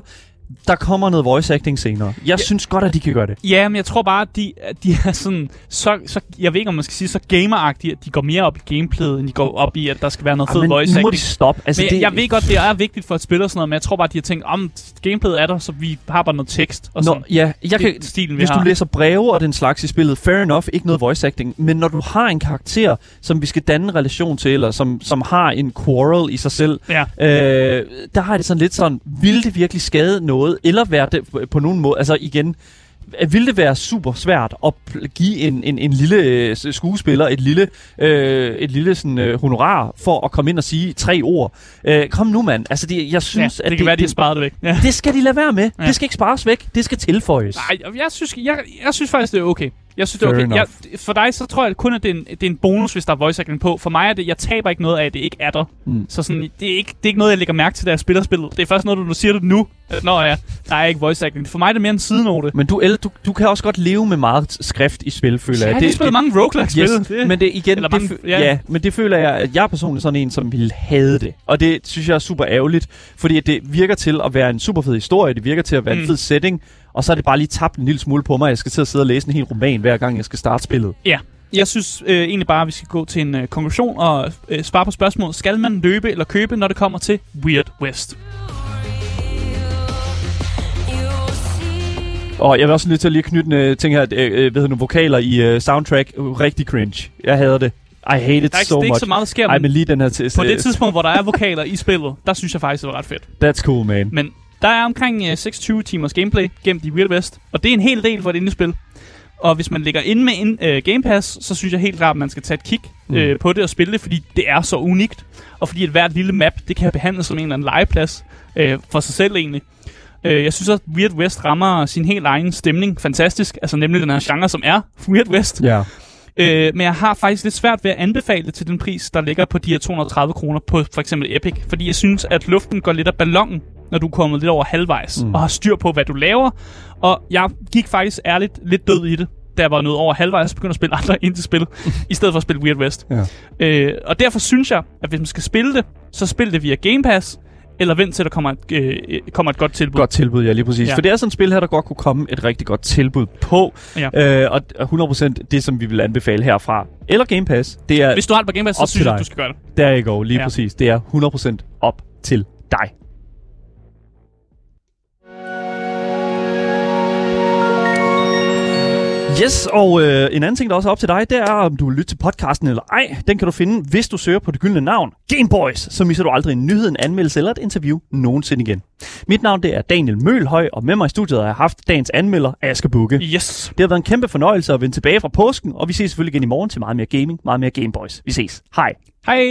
Der kommer noget voice acting senere. Jeg ja. synes godt, at de kan gøre det. Ja, men jeg tror bare, at de, at de er sådan, så, så, jeg ved ikke, om man skal sige, så gameragtige, at de går mere op i gameplayet, end de går op i, at der skal være noget fed men voice acting. de stoppe. Altså, Men det, jeg, jeg ved godt, det er vigtigt for et spil og sådan noget, men jeg tror bare, at de har tænkt, om gameplayet er der, så vi har bare noget tekst og sådan. Nå, ja, jeg kan, det er stilen, vi hvis har. du læser breve og den slags i spillet, fair enough, ikke noget voice acting. Men når du har en karakter, som vi skal danne en relation til, eller som, som har en quarrel i sig selv, Ja. øh, der har det sådan lidt sådan, vil det virkelig skade noget, eller være det på- nogen måde, altså igen, øh, vil det være super svært at give en, en, en lille øh, skuespiller et lille, øh, et lille sådan, øh, honorar for at komme ind og sige tre ord? Øh, kom nu, mand. Altså, det, jeg synes, ja, at det kan være, de har det væk. Ja. det skal de lade være med. Ja. Det skal ikke spares væk. Det skal tilføjes. Nej, jeg synes, jeg, jeg synes faktisk, det er okay. Jeg synes, det er Fair okay. Jeg, for dig, så tror jeg kun, at det er, en, det er en bonus, hvis der er voice acting på. For mig er det, jeg taber ikke noget af, at det ikke er der. Mm. Så sådan, det, er ikke, det er ikke noget, jeg lægger mærke til, da jeg spiller spillet. Det er først noget, du, du siger det nu. At, Nå ja, der er ikke voice acting. For mig er det mere en sidenote. Men du, du, du kan også godt leve med meget skrift i spil, føler Ja, jeg. jeg har spillet mange roguelike-spil. Yes, Det- men det igen, Eller det, mange- ja. ja. ja, men det føler jeg, at jeg er personligt sådan en, som ville have det. Og det synes jeg er super ærgerligt, fordi det virker til at være en super fed historie, det virker til at være Mm. en fed setting, og så er det bare lige tabt en lille smule på mig, at jeg skal sidde og sidde og læse en hel roman, hver gang jeg skal starte spillet. Ja. Jeg synes øh, egentlig bare, at vi skal gå til en øh, konklusion og øh, svare på spørgsmålet. Skal man løbe eller købe, når det kommer til Weird West? Og jeg vil også nødt til at lige knytte en uh, ting her, øh, øh, hedder nu, vokaler i uh, soundtrack, rigtig cringe. Jeg hader det. I hate it Der er ikke, so det er ikke much. så meget, der sker, Ej, men lige den her til. på det tidspunkt, hvor der er vokaler i spillet, der synes jeg faktisk, det var ret fedt. That's cool, man. Men der er omkring øh, 26 timers gameplay gemt i Weird West, og det er en hel del for et indespil. Og hvis man ligger inde med in, øh, Game Pass, så synes jeg helt klart, at man skal tage et kig øh, på det og spille det, fordi det er så unikt. Og fordi et hvert lille map, det kan behandles som en eller anden legeplads øh, for sig selv egentlig. Øh, jeg synes at Weird West rammer sin helt egen stemning fantastisk. Altså nemlig den her genre, som er Weird West. Ja. Øh, men jeg har faktisk lidt svært ved at anbefale det til den pris, der ligger på de her 230 kroner på for eksempel Epic. Fordi jeg synes, at luften går lidt af ballonen, når du er kommet lidt over halvvejs mm. og har styr på, hvad du laver. Og jeg gik faktisk ærligt lidt død i det, da jeg var nået over halvvejs og begyndte at spille andre indie-spil, i stedet for at spille Weird West. Ja. Øh, og derfor synes jeg, at hvis man skal spille det, så spil det via Game Pass, eller vent til, der kommer et, øh, kommer et godt tilbud. Godt tilbud, ja, lige præcis. Ja. For det er sådan et spil her, der godt kunne komme et rigtig godt tilbud på. Ja. Øh, og 100% det, som vi vil anbefale herfra. Eller Game Pass. Det er, Hvis du har det på Game Pass, så synes jeg, du skal gøre det. der you go, lige ja. præcis. Det er 100% op til dig. Yes, og øh, en anden ting, der også er op til dig, det er, om du vil lytte til podcasten eller ej. Den kan du finde, hvis du søger på det gyldne navn. Gameboys, så misser du aldrig en nyhed, en anmeldelse eller et interview nogensinde igen. Mit navn det er Daniel Mølhøj, og med mig i studiet har jeg haft dagens anmelder, Asger Bukke. Yes. Det har været en kæmpe fornøjelse at vende tilbage fra påsken, og vi ses selvfølgelig igen i morgen til meget mere gaming, meget mere Gameboys. Vi ses. Hej. Hej.